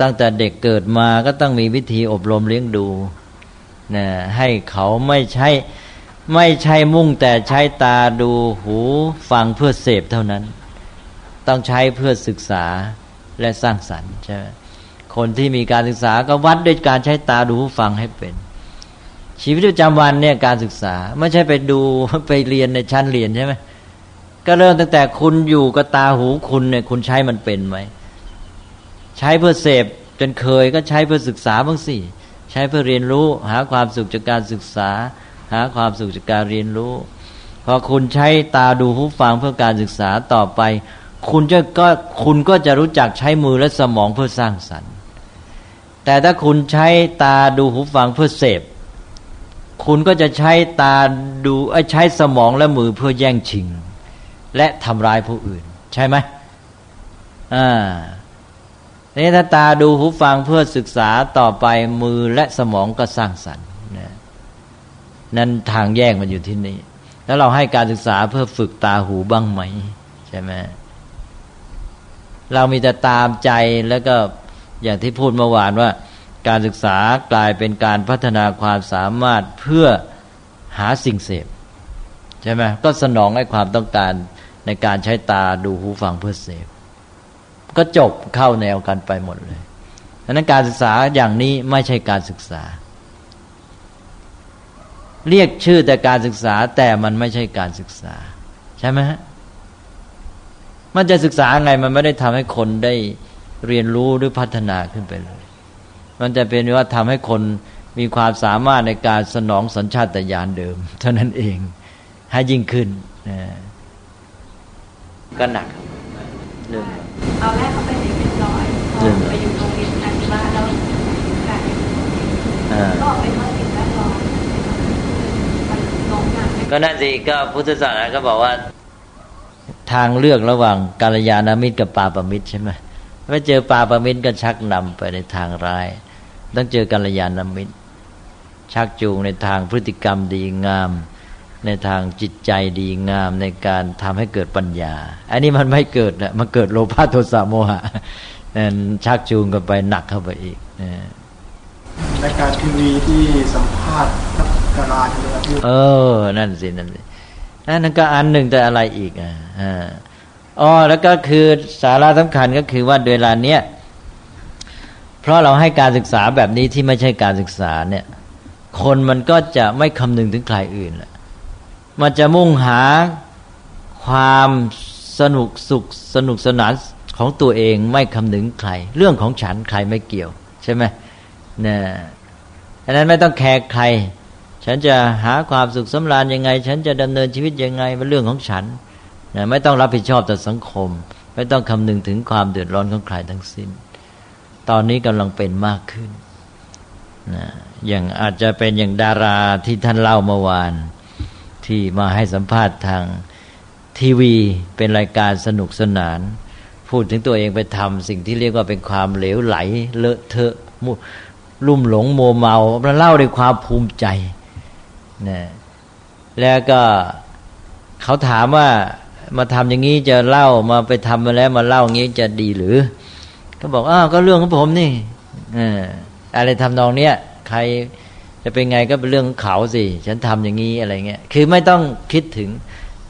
ตั้งแต่เด็กเกิดมาก็ต้องมีวิธีอบรมเลี้ยงดูนะให้เขาไม่ใช่ไม่ใช่มุ่งแต่ใช้ตาดูหูฟังเพื่อเสพเท่านั้น ต้องใช้เพื่อศึกษาและสร้างสรรค์ใช่ไหมคนที่มีการศึกษาก็วัดด้วยการใช้ตาดูหูฟังให้เป็น ชีวิตประจำวันเนี่ยการศึกษาไม่ใช่ไปดูไปเรียนในชั้นเรียนใช่ไหมก็เริ่มตั้งแต่คุณอยู่กับตาหูคุณเนี่ยคุณใช้มันเป็นไหม ใช้เพื่อเสพจนเคยก็ใช้เพื่อศึกษาบ้างสิใช้เพื่อเรียนรู้ หาความสุขจากการศึกษา หาความสุขจากการเรียนรู้ พอคุณใช้ตาดูหูฟังเพื่อการศึกษาต่อไป คุณจะก็คุณก็จะรู้จักใช้มือและสมองเพื่อสร้างสรรค์ แต่ถ้าคุณใช้ตาดูหูฟังเพื่อเสพ คุณก็จะใช้ตาดูใช้สมองและมือเพื่อแย่งชิง และทำร้ายผู้อื่น ใช่ไหมอ่า นี่ถ้าตาดูหูฟังเพื่อศึกษาต่อไปมือและสมองก็สร้างสรรค์นะนั้นทางแยกมันอยู่ที่นี่ แล้วเราให้การศึกษาเพื่อฝึกตาหูบ้างไหมใช่ไหมเรามีแต่ตามใจแล้วก็อย่างที่พูดเมื่อวานว่า การศึกษากลายเป็นการพัฒนาความสามารถเพื่อหาสิ่งเสพใช่ไหมก็สนองให้ความต้องการในการใช้ตาดูหูฟังเพื่อเสพ ก็จบเข้าแนวกันไปหมดเลยดังนั้นการศึกษาอย่างนี้ไม่ใช่การศึกษา เรียกชื่อแต่การศึกษาแต่มันไม่ใช่การศึกษา ใช่ไหมฮะมันจะศึกษาไงมันไม่ได้ทำให้คนได้เรียนรู้หรือพัฒนาขึ้นไปเลย มันจะเป็นว่าทำให้คนมีความสามารถในการสนองสัญชาตญาณเดิม เท่านั้นเองให้ยิ่งขึ้นก็หนัก หนึ่งตอนแรกเขาไปเรียนเป็นร้อยพอไปอยู่โรงเรียนอาชีวะแล้วกลายเป็นก็ไปทอดสิ่งแวดล้อมมันลงหนักก็นั่นสิก็พุทธศาสนาก็บอกว่า ทางเลือกระหว่างกาลยานามิตรกับปาปมิตรใช่ไหมไม่เจอปาปมิตรก็ชักนำไปในทางร้าย ต้องเจอกาลยานามิตร ชักจูงในทางพฤติกรรมดีงาม ในทางจิตใจดีงามในการทำให้เกิดปัญญา อันนี้มันไม่เกิดนะมันเกิดโลภะโทสะโมหะนั่นชักจูงกันไปหนักเข้าไปอีกรายการทีวีที่สัมภาษณ์นักการาเออ นั่นสิ นั่นสินั่นก็อันหนึ่งแต่อะไรอีกอะอ๋อแล้วก็คือสาระสำคัญก็คือว่าเวลาเนี้ยเพราะเราให้การศึกษาแบบนี้ที่ไม่ใช่การศึกษาเนี่ย คนมันก็จะไม่คำนึงถึงใครอื่นละ มันจะมุ่งหาความสนุกสุขสนุกสนานของตัวเองไม่คำนึงใคร เรื่องของฉันใครไม่เกี่ยว ใช่ไหมเนี่ยดังนั้นไม่ต้องแคร์ใคร ฉันจะหาความสุขสำราญยังไง ฉันจะดำเนินชีวิตยังไงเป็นเรื่องของฉันนะไม่ต้องรับผิดชอบต่อสังคม ไม่ต้องคำนึงถึงความเดือดร้อนของใครทั้งสิ้น ตอนนี้กำลังเป็นมากขึ้นนะอย่างอาจจะเป็นอย่างดาราที่ท่านเล่าเมื่อวาน ที่มาให้สัมภาษณ์ทางทีวีเป็นรายการสนุกสนาน พูดถึงตัวเองไปทำสิ่งที่เรียกว่าเป็นความเหลวไหล เลอะเทอะลุ่มหลงโมเมาแล้วเล่าด้วยความภูมิใจนะแล้วก็เขาถามว่ามาทำอย่างนี้จะเล่ามาไปทำมาแล้วมาเล่าอย่างนี้จะดีหรือ ก็บอกอ้าวก็เรื่องของผมนี่อะไรทำนองเนี้ยใคร จะเป็นไงก็เป็นเรื่องของเขาสิ ฉันทำอย่างนี้อะไรเงี้ย คือไม่ต้องคิดถึง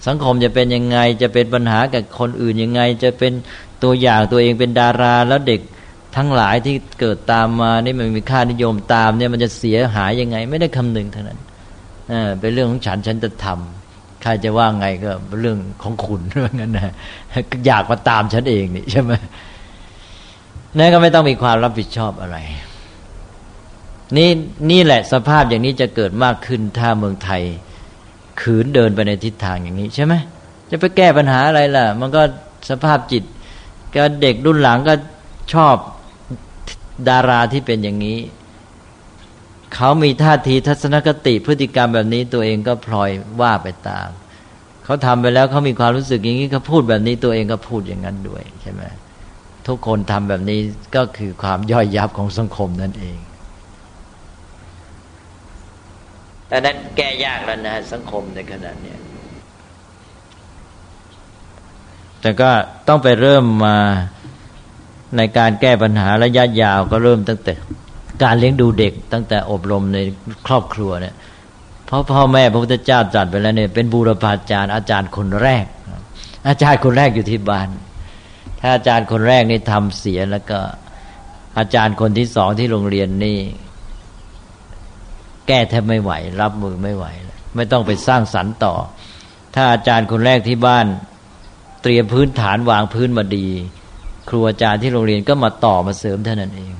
สังคมจะเป็นยังไง จะเป็นปัญหากับคนอื่นยังไง จะเป็นตัวอย่างตัวเองเป็นดาราแล้วเด็กทั้งหลายที่เกิดตามมานี่มันมีค่านิยมตามเนี่ยมันจะเสียหายยังไง ไม่ได้คำนึงเท่านั้นเป็นเรื่องของฉันฉันจะทำใครจะว่าไงก็เป็นเรื่องของคุณเรื่องนั้นนะอยากมาตามฉันเองนี่ใช่ไหมนั่นก็ไม่ต้องมีความรับผิดชอบอะไร นี่นี่แหละสภาพอย่างนี้จะเกิดมากขึ้นถ้าเมืองไทยขืนเดินไปในทิศทางอย่างนี้ใช่ไหมจะไปแก้ปัญหาอะไรล่ะ มันก็สภาพจิต ก็เด็กรุ่นหลังก็ชอบดาราที่เป็นอย่างนี้ เขามีท่าทีทัศนคติพฤติกรรมแบบนี้ตัวเองก็พลอยว่าไปตาม เขาทำไปแล้วเขามีความรู้สึกอย่างนี้เขาพูดแบบนี้ตัวเองก็พูดอย่างนั้นด้วยใช่ไหมทุกคนทำแบบนี้ก็คือความย่อยยับของสังคมนั่นเอง ดังนั้นแก้ยากแล้วนะสังคมในขณะนี้แต่ก็ต้องไปเริ่มมาในการแก้ปัญหาระยะยาวก็เริ่มตั้งแต่ การเลี้ยงดูเด็ก ตั้งแต่อบรมในครอบครัวเนี่ยเพราะพ่อแม่พระพุทธเจ้าจัดไปแล้วเนี่ยเป็นบูรพาจารย์อาจารย์คนแรก อาจารย์คนแรกอยู่ที่บ้าน ถ้าอาจารย์คนแรกนี่ทำเสียแล้วก็อาจารย์คนที่สองที่โรงเรียนนี่ แก้แทบไม่ไหว รับมือไม่ไหว ไม่ต้องไปสร้างสรรค์ต่อ ถ้าอาจารย์คนแรกที่บ้าน เตรียมพื้นฐานวางพื้นมาดี ครูอาจารย์ที่โรงเรียนก็มาต่อมาเสริมเท่านั้นเอง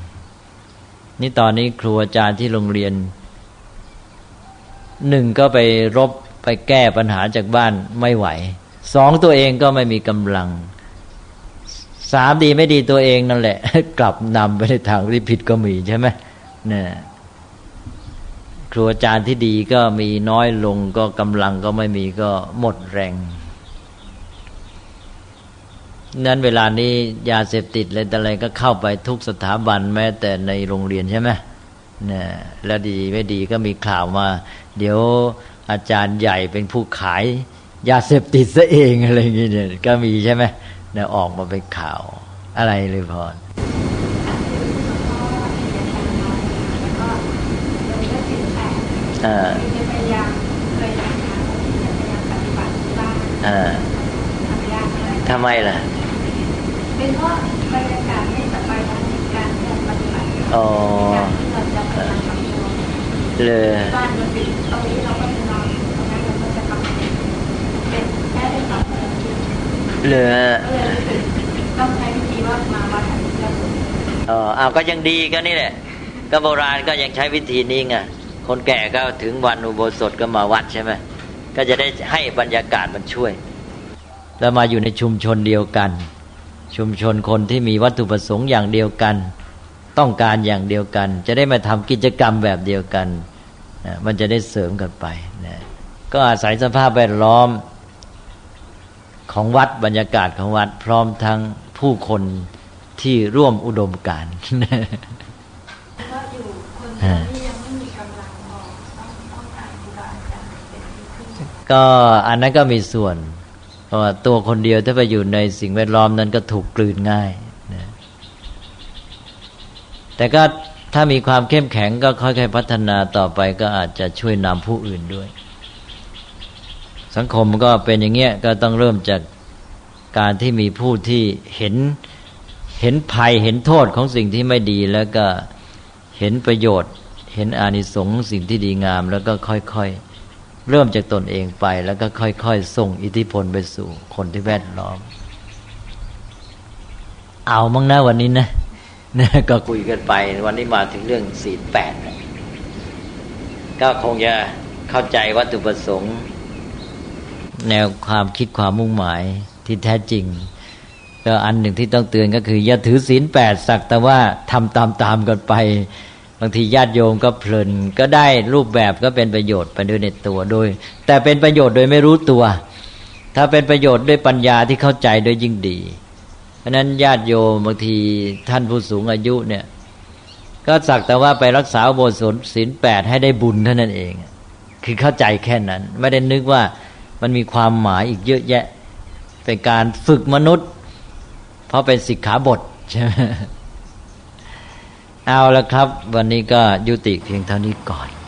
นี่ตอนนี้ครูอาจารย์ที่โรงเรียนหนึ่งก็ไปรบไปแก้ปัญหาจากบ้านไม่ไหวสองตัวเองก็ไม่มีกำลังสามดีไม่ดีตัวเองนั่นแหละ กลับนำไปในทางที่ผิดก็มีใช่ไหมเนี่ย ครูอาจารย์ที่ดีก็มีน้อยลงก็กำลังก็ไม่มีก็หมดแรง นั้นเวลานี้ยาเสพติดอะไรแต่อะไรก็เข้าไปทุกสถาบันแม้แต่ในโรงเรียนใช่ไหมเนี่ยแล้วดีไม่ดีก็มีข่าวมา เดี๋ยวอาจารย์ใหญ่เป็นผู้ขาย ยาเสพติดซะเองอะไรอย่างเงี้ยก็มีใช่ไหมเนี่ยออกมาเป็นข่าวอะไรเลยพรเออจะพยายามเคยนะคะจะพยายามปฏิบัติที่บ้านเออทำยากเลยทำไมล่ะ เป็นเพราะบรรยากาศไม่สบายทางการปฏิบัติอ๋อการที่เราจะพยายามทำตัวเลยบ้านเราปิดตรงนี้เราก็จะนอนตรงนั้นเราก็จะทำเป็นแค่ได้ทำอะไรที่เลยก็เลยรู้สึกต้องใช้วิธีว่ามาวัดอันนี้แล้วอ๋ออ้าวก็ยังดีก็นี่แหละ ก็โบราณก็ยังใช้วิธีนี้ไง คนแก่ก็ถึงวันอุโบสถก็มาวัดใช่ไหมก็จะได้ให้บรรยากาศมันช่วย แล้วมาอยู่ในชุมชนเดียวกัน ชุมชนคนที่มีวัตถุประสงค์อย่างเดียวกัน ต้องการอย่างเดียวกัน จะได้มาทำกิจกรรมแบบเดียวกันนะมันจะได้เสริมกันไปนะก็อาศัยสภาพแวดล้อมของวัดบรรยากาศของวัดพร้อมทั้งผู้คนที่ร่วมอุดมการณ์ ก็อันนั้นก็มีส่วนเพราะว่าตัวคนเดียวถ้าไปอยู่ในสิ่งแวดล้อมนั้นก็ถูกกลืนง่ายนะแต่ก็ถ้ามีความเข้มแข็งก็ค่อยๆพัฒนาต่อไปก็อาจจะช่วยนำผู้อื่นด้วย สังคมก็เป็นอย่างเงี้ยก็ต้องเริ่มจากการที่มีผู้ที่เห็นเห็นภัยเห็นโทษของสิ่งที่ไม่ดีแล้วก็เห็นประโยชน์ เห็นอานิสงส์สิ่งที่ดีงามแล้วก็ค่อยๆ เริ่มจากตนเองไป แล้วก็ค่อยๆ ส่งอิทธิพลไปสู่คนที่แวดล้อม เอามั้งนะวันนี้นะนะก็คุยกันไป วันนี้มาถึงเรื่องศีลแปดก็คงจะเข้าใจวัตถุประสงค์ แนวความคิดความมุ่งหมายที่แท้จริงก็อันหนึ่งที่ต้องเตือนก็คือ อย่าถือศีลแปดสักแต่ว่าทำตามๆกันไป บางทีญาติโยมก็เพลินก็ได้รูปแบบก็เป็นประโยชน์ไปด้วยในตัวโดย แต่เป็นประโยชน์โดยไม่รู้ตัว ถ้าเป็นประโยชน์ด้วยปัญญาที่เข้าใจโดยยิ่งดี เพราะนั้นญาติโยมบางทีท่านผู้สูงอายุเนี่ย ก็สักแต่ว่าไปรักษาโบสถศีลแปดให้ได้บุญเท่านั้นเอง คือเข้าใจแค่นั้น ไม่ได้นึกว่ามันมีความหมายอีกเยอะแยะ เป็นการฝึกมนุษย์ เพราะเป็นสิกขาบทใช่ไหม เอาละครับ วันนี้ก็ยุติเพียงเท่านี้ก่อน